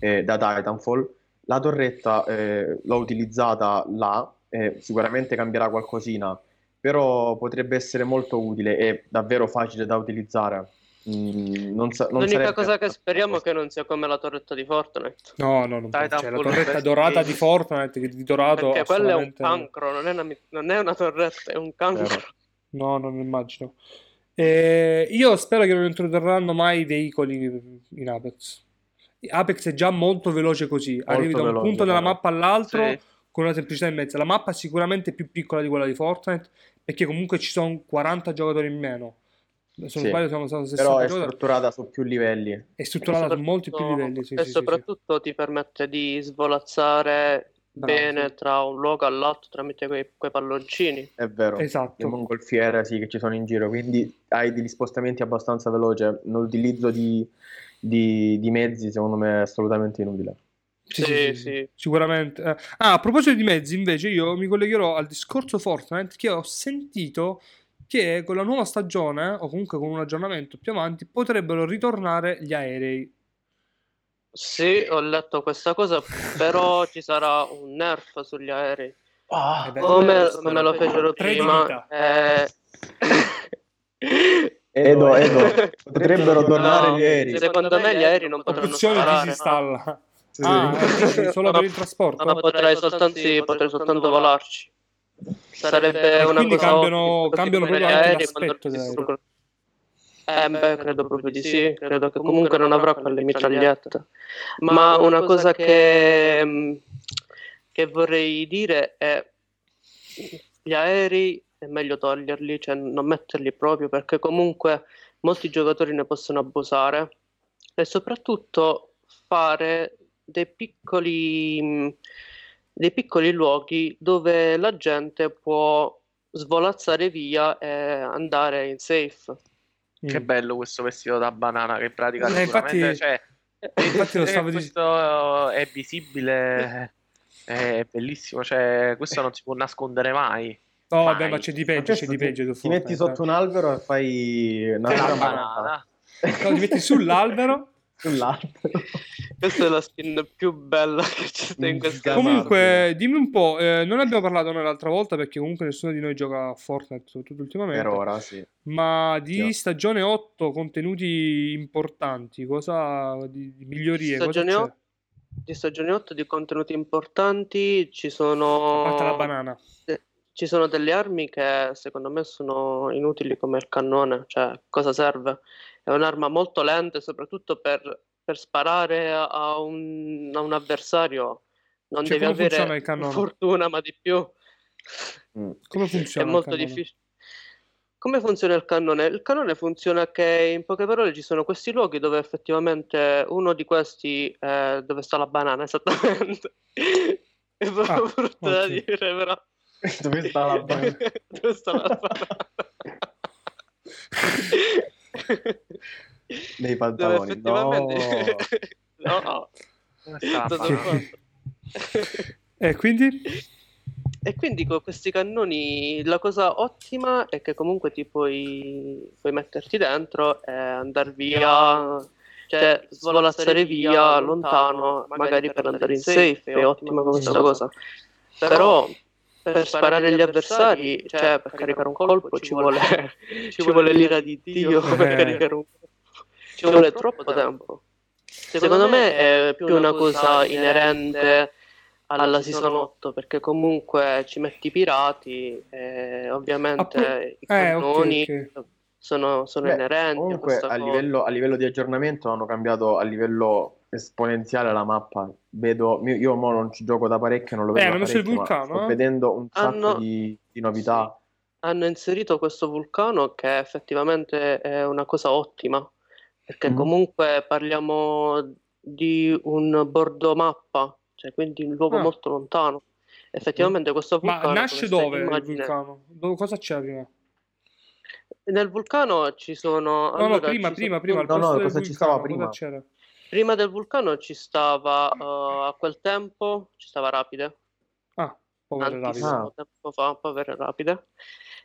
eh, da Titanfall, la torretta eh, l'ho utilizzata là, eh, sicuramente cambierà qualcosina, però potrebbe essere molto utile e davvero facile da utilizzare. Mm, non sa- non L'unica sarebbe- cosa che speriamo è che non sia come la torretta di Fortnite. No, no, non penso. Cioè, la torretta dorata di Fortnite, che di dorato Perché quello è un assolutamente... cancro, non è una, non è una torretta, è un cancro. Vero. No, non immagino. Eh, io spero che non introdurranno mai veicoli in Apex. Apex è già molto veloce così. Arrivi da un veloce, punto della mappa all'altro Sì. con una semplicità in mezzo. La mappa è sicuramente più piccola di quella di Fortnite perché comunque ci sono 40 giocatori in meno. Se non Sì. sbaglio sono, sono 60 Però è giocatori. strutturata su più livelli. È strutturata su molti più soprattutto- livelli. Sì, e sì, sì, sì. soprattutto ti permette di svolazzare bene tra un luogo all'altro tramite quei, quei palloncini. È vero. Le Esatto. mongolfiere sì, che ci sono in giro, quindi hai degli spostamenti abbastanza veloci. L'utilizzo di, di- di mezzi, secondo me, è assolutamente inutile. Sì, Sì, sì, sì, sì. sì, sicuramente. Eh, Ah, a proposito di mezzi, invece, io mi collegherò al discorso Fortnite che ho sentito che con la nuova stagione, o comunque con un aggiornamento più avanti, potrebbero ritornare gli aerei. Sì, ho letto questa cosa, però ci sarà un nerf sugli aerei. Eh beh, Come, come lo fecero prima. eh, Edo, Edo, potrebbero tornare No, gli aerei. Secondo me gli aerei non potranno sparare. disinstalla. Sì. Ah, dici, solo per il No, trasporto? ma potrei soltanto, sì, potrei soltanto volarci. Sarebbe E una quindi cosa cambiano- cambiano proprio gli anche aerei l'aspetto. Eh, beh, credo proprio di sì. Credo che comunque non avrà quelle mitragliette. Ma una cosa che, mh, che vorrei dire è gli aerei è meglio toglierli, cioè non metterli proprio perché comunque molti giocatori ne possono abusare e soprattutto fare dei piccoli, mh, dei piccoli luoghi dove la gente può svolazzare via e andare in safe. Che bello questo vestito da banana che pratica Eh, infatti- cioè, infatti lo eh, stavo questo è visibile è bellissimo cioè questo non si può nascondere mai No, Mai. ma c'è di peggio, c'è di peggio. ti, ti metti sotto un albero e fai una gran banana eh. No, ti metti sull'albero. Sull'albero. Questa è la skin più bella che c'è sta in questa. Comunque, dimmi un po', eh, non abbiamo parlato noi l'altra volta perché comunque nessuno di noi gioca a Fortnite, soprattutto ultimamente. Per ora, sì. Ma di Sì. stagione 8 contenuti importanti, cosa di, di migliorie, cosa Stagione c'è? 8? Di stagione 8 di contenuti importanti ci parte la sono, banana. ci sono delle armi che secondo me sono inutili come il cannone, cioè cosa serve? È un'arma molto lenta soprattutto per, per sparare a un, a un avversario non Cioè, devi avere fortuna, ma di più. Mm. Come È funziona? il molto cannone? difficile. Come funziona il cannone? Il cannone funziona che in poche parole ci sono questi luoghi dove effettivamente uno di questi è dove sta la banana, esattamente. È proprio Ah, brutto da ok. dire, però. Dove sta la banana? dove sta la banana? Nei Dove pantaloni. effettivamente... No. no. E quindi? E quindi con questi cannoni la cosa ottima è che comunque ti puoi, puoi metterti dentro e andare via, cioè svolazzare via lontano, magari per andare in safe, è ottima questa cosa. Però per sparare agli avversari, cioè per caricare un colpo ci vuole, ci vuole l'ira di Dio per Eh. caricare un colpo. Ci vuole troppo tempo. Secondo me è più una cosa inerente alla season 8 perché comunque ci metti i pirati e ovviamente Appu- i eh, ok, cannoni ok. sono, sono Beh, inerenti a Comunque a cosa. livello, a livello di aggiornamento hanno cambiato a livello esponenziale la mappa. Vedo, io, mo non ci gioco da parecchio, non lo Eh, vedo da hanno il ma vulcano, sto eh? vedendo un sacco Hanno- di, di novità. Hanno inserito questo vulcano che effettivamente è una cosa ottima perché Mhm. comunque parliamo di un bordo mappa, cioè quindi un luogo Ah. molto lontano. Effettivamente questo Ma vulcano nasce come stai dove il immagine- vulcano? Dove- cosa c'è prima? Nel vulcano ci sono No, no, allora, prima, ci prima, sono- prima, No, no, cosa ci vulcano, stava cosa prima? c'era? Prima del vulcano ci stava, eh, a quel tempo, ci stava Rapide, Ah, rapido. tantissimo Ah. tempo fa, Povere Rapide,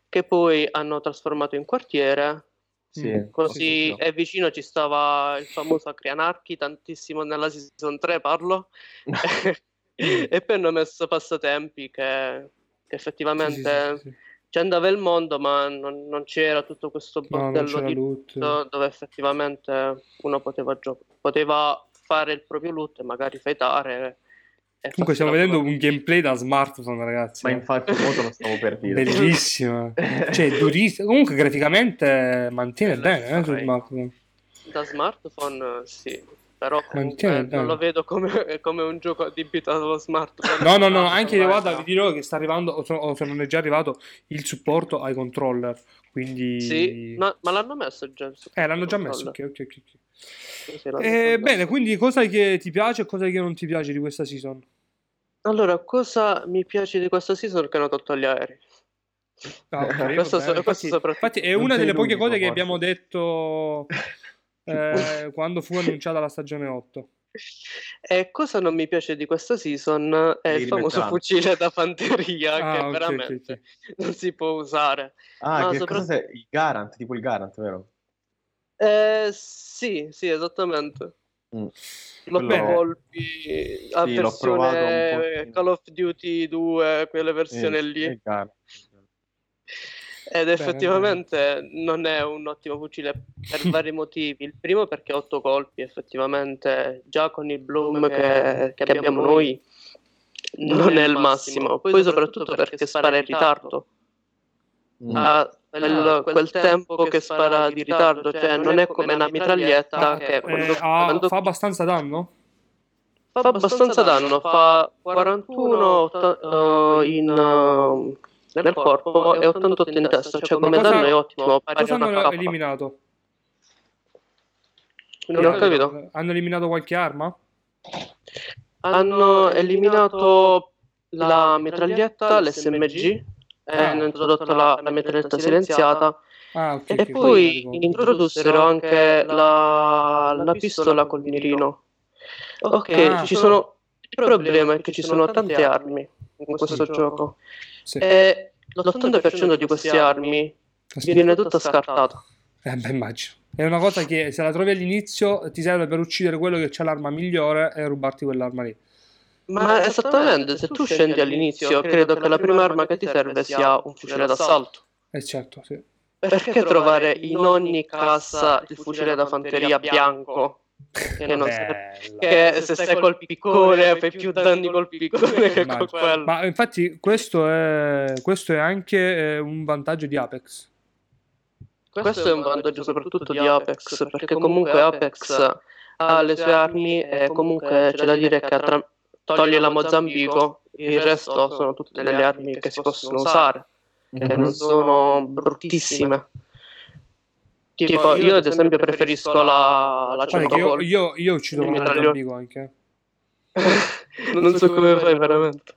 che poi hanno trasformato in quartiere, Sì, Mm, così sì, sì. e vicino ci stava il famoso Acrianarchi, tantissimo nella season 3 parlo, e poi hanno messo passatempi che, che Sì, effettivamente sì, sì, sì. Ci andava il mondo, ma non, non c'era tutto questo No, bordello c'era di loot. loot dove effettivamente uno poteva, gio- poteva fare il proprio loot e magari fightare. e Comunque stiamo vedendo un gameplay da smartphone, ragazzi. Ma eh. infatti molto lo stavo per dire. Bellissimo. cioè, durissimo. Comunque graficamente mantiene bene eh, sul smartphone. Da smartphone, sì, però comunque non lo vedo come, come un gioco adibito allo smartphone. No, no, no, anche guarda. guarda, vi dirò che sta arrivando, o se- o se non è già arrivato, il supporto ai controller. Quindi... Sì, ma, ma l'hanno messo già. Eh, l'hanno già messo, ok, ok, ok. Sì, Eh, bene, quindi cosa che ti piace e cosa che non ti piace di questa season? Allora, cosa mi piace di questa season che hanno tolto gli aerei? Ah, ok, va Questo so- questo Infatti, infatti è una delle poche cose che abbiamo detto eh, quando fu annunciata la stagione 8. E cosa non mi piace di questa season è il famoso fucile da fanteria Ah, che ok, veramente ok, ok. non si può usare. Ah, No, che sopra- cosa sei? Il Garant, tipo il Garant, vero? Eh, sì, sì, esattamente. Mm. Bene. colpi a Sì, un versione po'. Call of Duty 2, quelle versioni Sì, lì. Ed effettivamente non è un ottimo fucile per vari motivi. Il primo perché ha 8 colpi, effettivamente, già con il bloom che, che abbiamo noi non è il massimo. Poi soprattutto perché spara in ritardo. Mm. Ha quel, quel tempo che spara di ritardo, cioè non è come una mitraglietta che Eh, quando, ha- quando fa abbastanza danno? fa abbastanza danno, fa 41 otta- eh, in, eh, nel corpo e 88 in testa, cioè come cosa- danno è ottimo, pari Cosa hanno K. eliminato? Non ho capito. Hanno eliminato qualche arma? Hanno eliminato la mitraglietta, l'SMG, Ah. hanno introdotto la, la mitraglietta silenziata Ah, ok. e ok, poi ricordo. introdussero anche la, la pistola col mirino. Ok, Ah. ci sono... Il problema è che ci sono tante armi in questo gioco Sì. e l'80% di queste armi viene tutta scartata. Eh, beh, immagino. È una cosa che se la trovi all'inizio ti serve per uccidere quello che c'ha l'arma migliore e rubarti quell'arma lì. Ma esattamente, se tu scendi all'inizio, credo che la prima arma che ti serve sia un fucile d'assalto. Eh certo, sì. Perché trovare in ogni cassa il fucile da fanteria bianco? Che, non serve- che se stai col piccone fai più danni col piccone che con quello. Ma infatti questo è, questo è anche eh, un vantaggio di Apex. Questo è un vantaggio soprattutto di Apex, perché comunque Apex ha le sue armi e comunque c'è da dire che attra- togli la Mozambico, il resto sono tutte le armi che si possono usare, che non sono bruttissime. Tipo, io ad esempio preferisco la, la Guarda che io, 100 io, io uccido con. Mozambico anche. non so come fai veramente.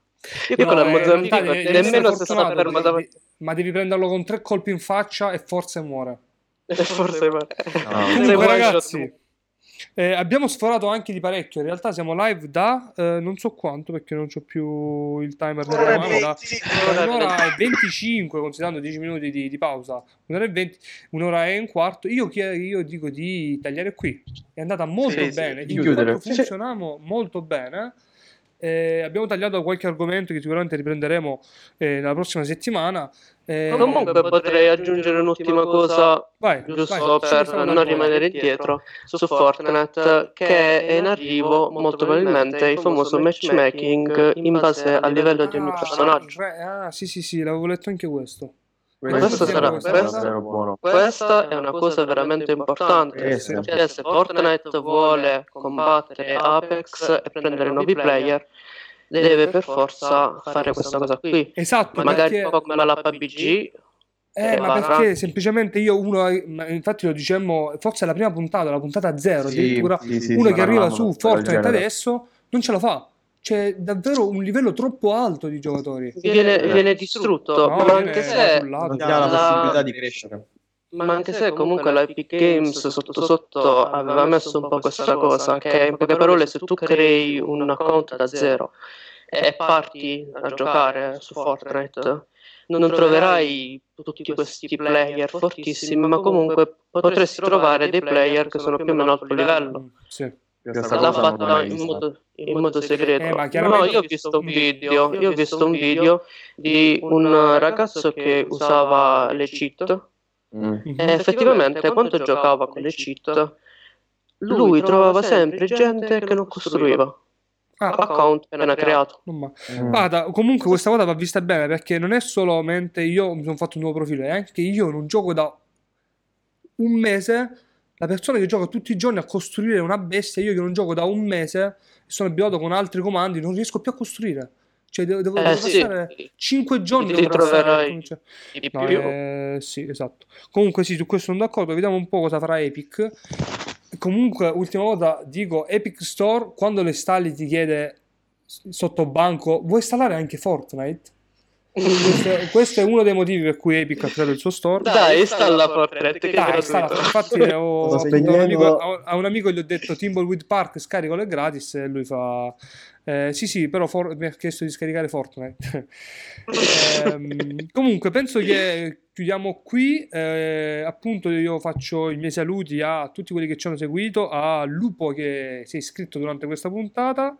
Io con No, il eh, Mozambico nemmeno se fortunato, ferma davanti. ma devi prenderlo con tre colpi in faccia e forse muore. Forse ma... Ah, Se Comunque, ragazzi, eh, abbiamo sforato anche di parecchio. In realtà siamo live da eh, non so quanto perché non c'ho più il timer e mano. Da, un'ora e 25, considerando 10 minuti di, di pausa, un'ora e 20, un'ora e un quarto. Io, io dico di tagliare qui. È andata molto Sì, sì, bene. di chiudere. quanto funzioniamo molto bene. Eh, abbiamo tagliato qualche argomento che sicuramente riprenderemo eh, nella prossima settimana. Eh, Comunque potrei aggiungere un'ultima cosa vai, giusto vai, per non rimanere indietro su Fortnite che è in arrivo molto probabilmente il famoso matchmaking in base al livello di ogni Ah, personaggio. Ah, sì, sì, sì, l'avevo letto anche questo. Questo sarà- questa questo- davvero buono. Questa è una cosa veramente importante. Eh, sì. Cioè, se Fortnite vuole combattere Apex e prendere nuovi player, deve per forza fare questa cosa qui. Esatto, Magari perché, un po' come la PUBG, eh, ma perché semplicemente io uno, infatti lo dicemmo, forse è la prima puntata, la puntata zero, Sì, addirittura sì, sì, uno sì, che arriva su Fortnite adesso non ce la fa. C'è davvero un livello troppo alto di giocatori. viene, viene distrutto. No, ma, viene anche se. Non la La- possibilità di crescere. Ma anche se comunque la Epic Games sotto sotto aveva messo un po' questa cosa, che in poche parole se tu crei un account da zero e parti a giocare su Fortnite, non troverai tutti questi player fortissimi, ma comunque potresti trovare dei player che sono più o meno al tuo livello. Mm, Sì. L'ha fatta in modo, in modo segreto. Eh, ma no, io ho visto un video, io ho visto un video di un ragazzo che usava le cheat Mm. Mhm. e effettivamente quando giocava con le cheat lui trovava sempre gente che non costruiva Ah, account appena creato. non ma- Mm. Guarda, comunque questa cosa va vista bene perché non è solamente io mi sono fatto un nuovo profilo, è anche io non gioco da un mese. La persona che gioca tutti i giorni a costruire una bestia, io che non gioco da un mese, sono abituato con altri comandi, non riesco più a costruire. Cioè, devo, devo- Eh devo sì, passare 5 giorni ti passare- troverai di No, più. eh, sì, esatto. Comunque sì, su questo sono d'accordo, vediamo un po' cosa farà Epic. Comunque, ultima volta dico, Epic Store, quando le installi ti chiede sotto banco, vuoi installare anche Fortnite? Questo, questo è uno dei motivi per cui Epic ha creato il suo store. Dai, installa Fortnite che Dai, installa. Infatti, ho, a, un spegnendo. amico, a- un amico gli ho detto Timbleweed Park, scaricalo è gratis. E lui fa: eh, Sì, sì, però For- mi ha chiesto di scaricare Fortnite. Ehm, comunque, penso che chiudiamo qui. Eh, appunto, io faccio i miei saluti a tutti quelli che ci hanno seguito, a Lupo che si è iscritto durante questa puntata.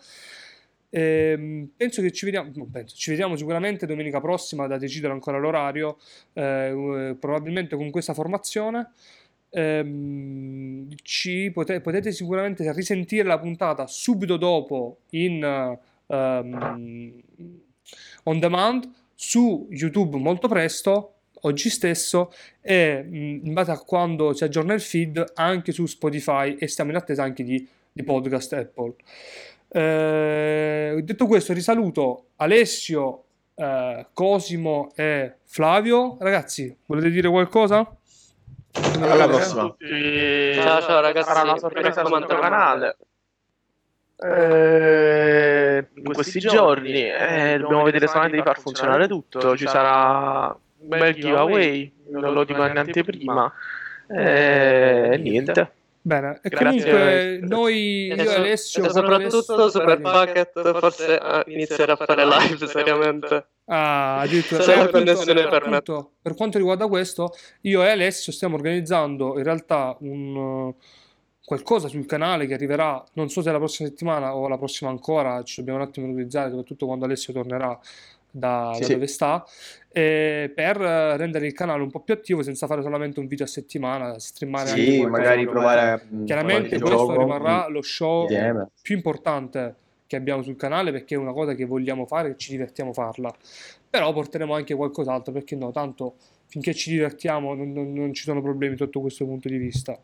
Ehm, penso che ci vediamo, non penso, ci vediamo sicuramente domenica prossima da decidere ancora l'orario, eh, probabilmente con questa formazione. Ehm, ci pote- potete sicuramente risentire la puntata subito dopo in ehm, on demand su YouTube molto presto, oggi stesso, e mh, in base a quando si aggiorna il feed anche su Spotify e stiamo in attesa anche di, di podcast Apple. Eh, detto questo, risaluto Alessio, eh, Cosimo e Flavio. Ragazzi, volete dire qualcosa? Alla prossima. Ciao, ciao, ragazzi. Sarà una sorpresa sul nostro canale. Eh, in questi giorni eh, dobbiamo vedere solamente di far funzionare tutto. Ci sarà un bel giveaway, non lo dico in anteprima. Eh, niente. Bene, e Grazie. comunque noi, io e Alessio, e soprattutto Alessio- Super Packet forse eh, inizierà a fare live seriamente. Ah, addirittura. Se Eh, la appunto, connessione appunto, permette. per quanto riguarda questo, io e Alessio stiamo organizzando in realtà un, uh, qualcosa sul canale che arriverà, non so se la prossima settimana o la prossima ancora, ci dobbiamo un attimo organizzare, soprattutto quando Alessio tornerà da, Sì, da sì. dove sta, eh, per rendere il canale un po' più attivo senza fare solamente un video a settimana, streamare anche Sì, qualcosa magari provare mm, Chiaramente questo gioco rimarrà lo show insieme. più importante che abbiamo sul canale perché è una cosa che vogliamo fare e ci divertiamo a farla. Però porteremo anche qualcos'altro perché no, tanto finché ci divertiamo non, non- non ci sono problemi sotto questo punto di vista.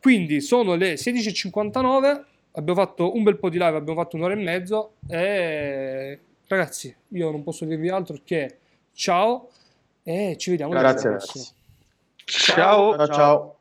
Quindi sono le 16.59, abbiamo fatto un bel po' di live, abbiamo fatto un'ora e mezzo e ragazzi, io non posso dirvi altro che ciao e ci vediamo Grazie, alla prossima. ragazzi. Ciao. Ciao ciao.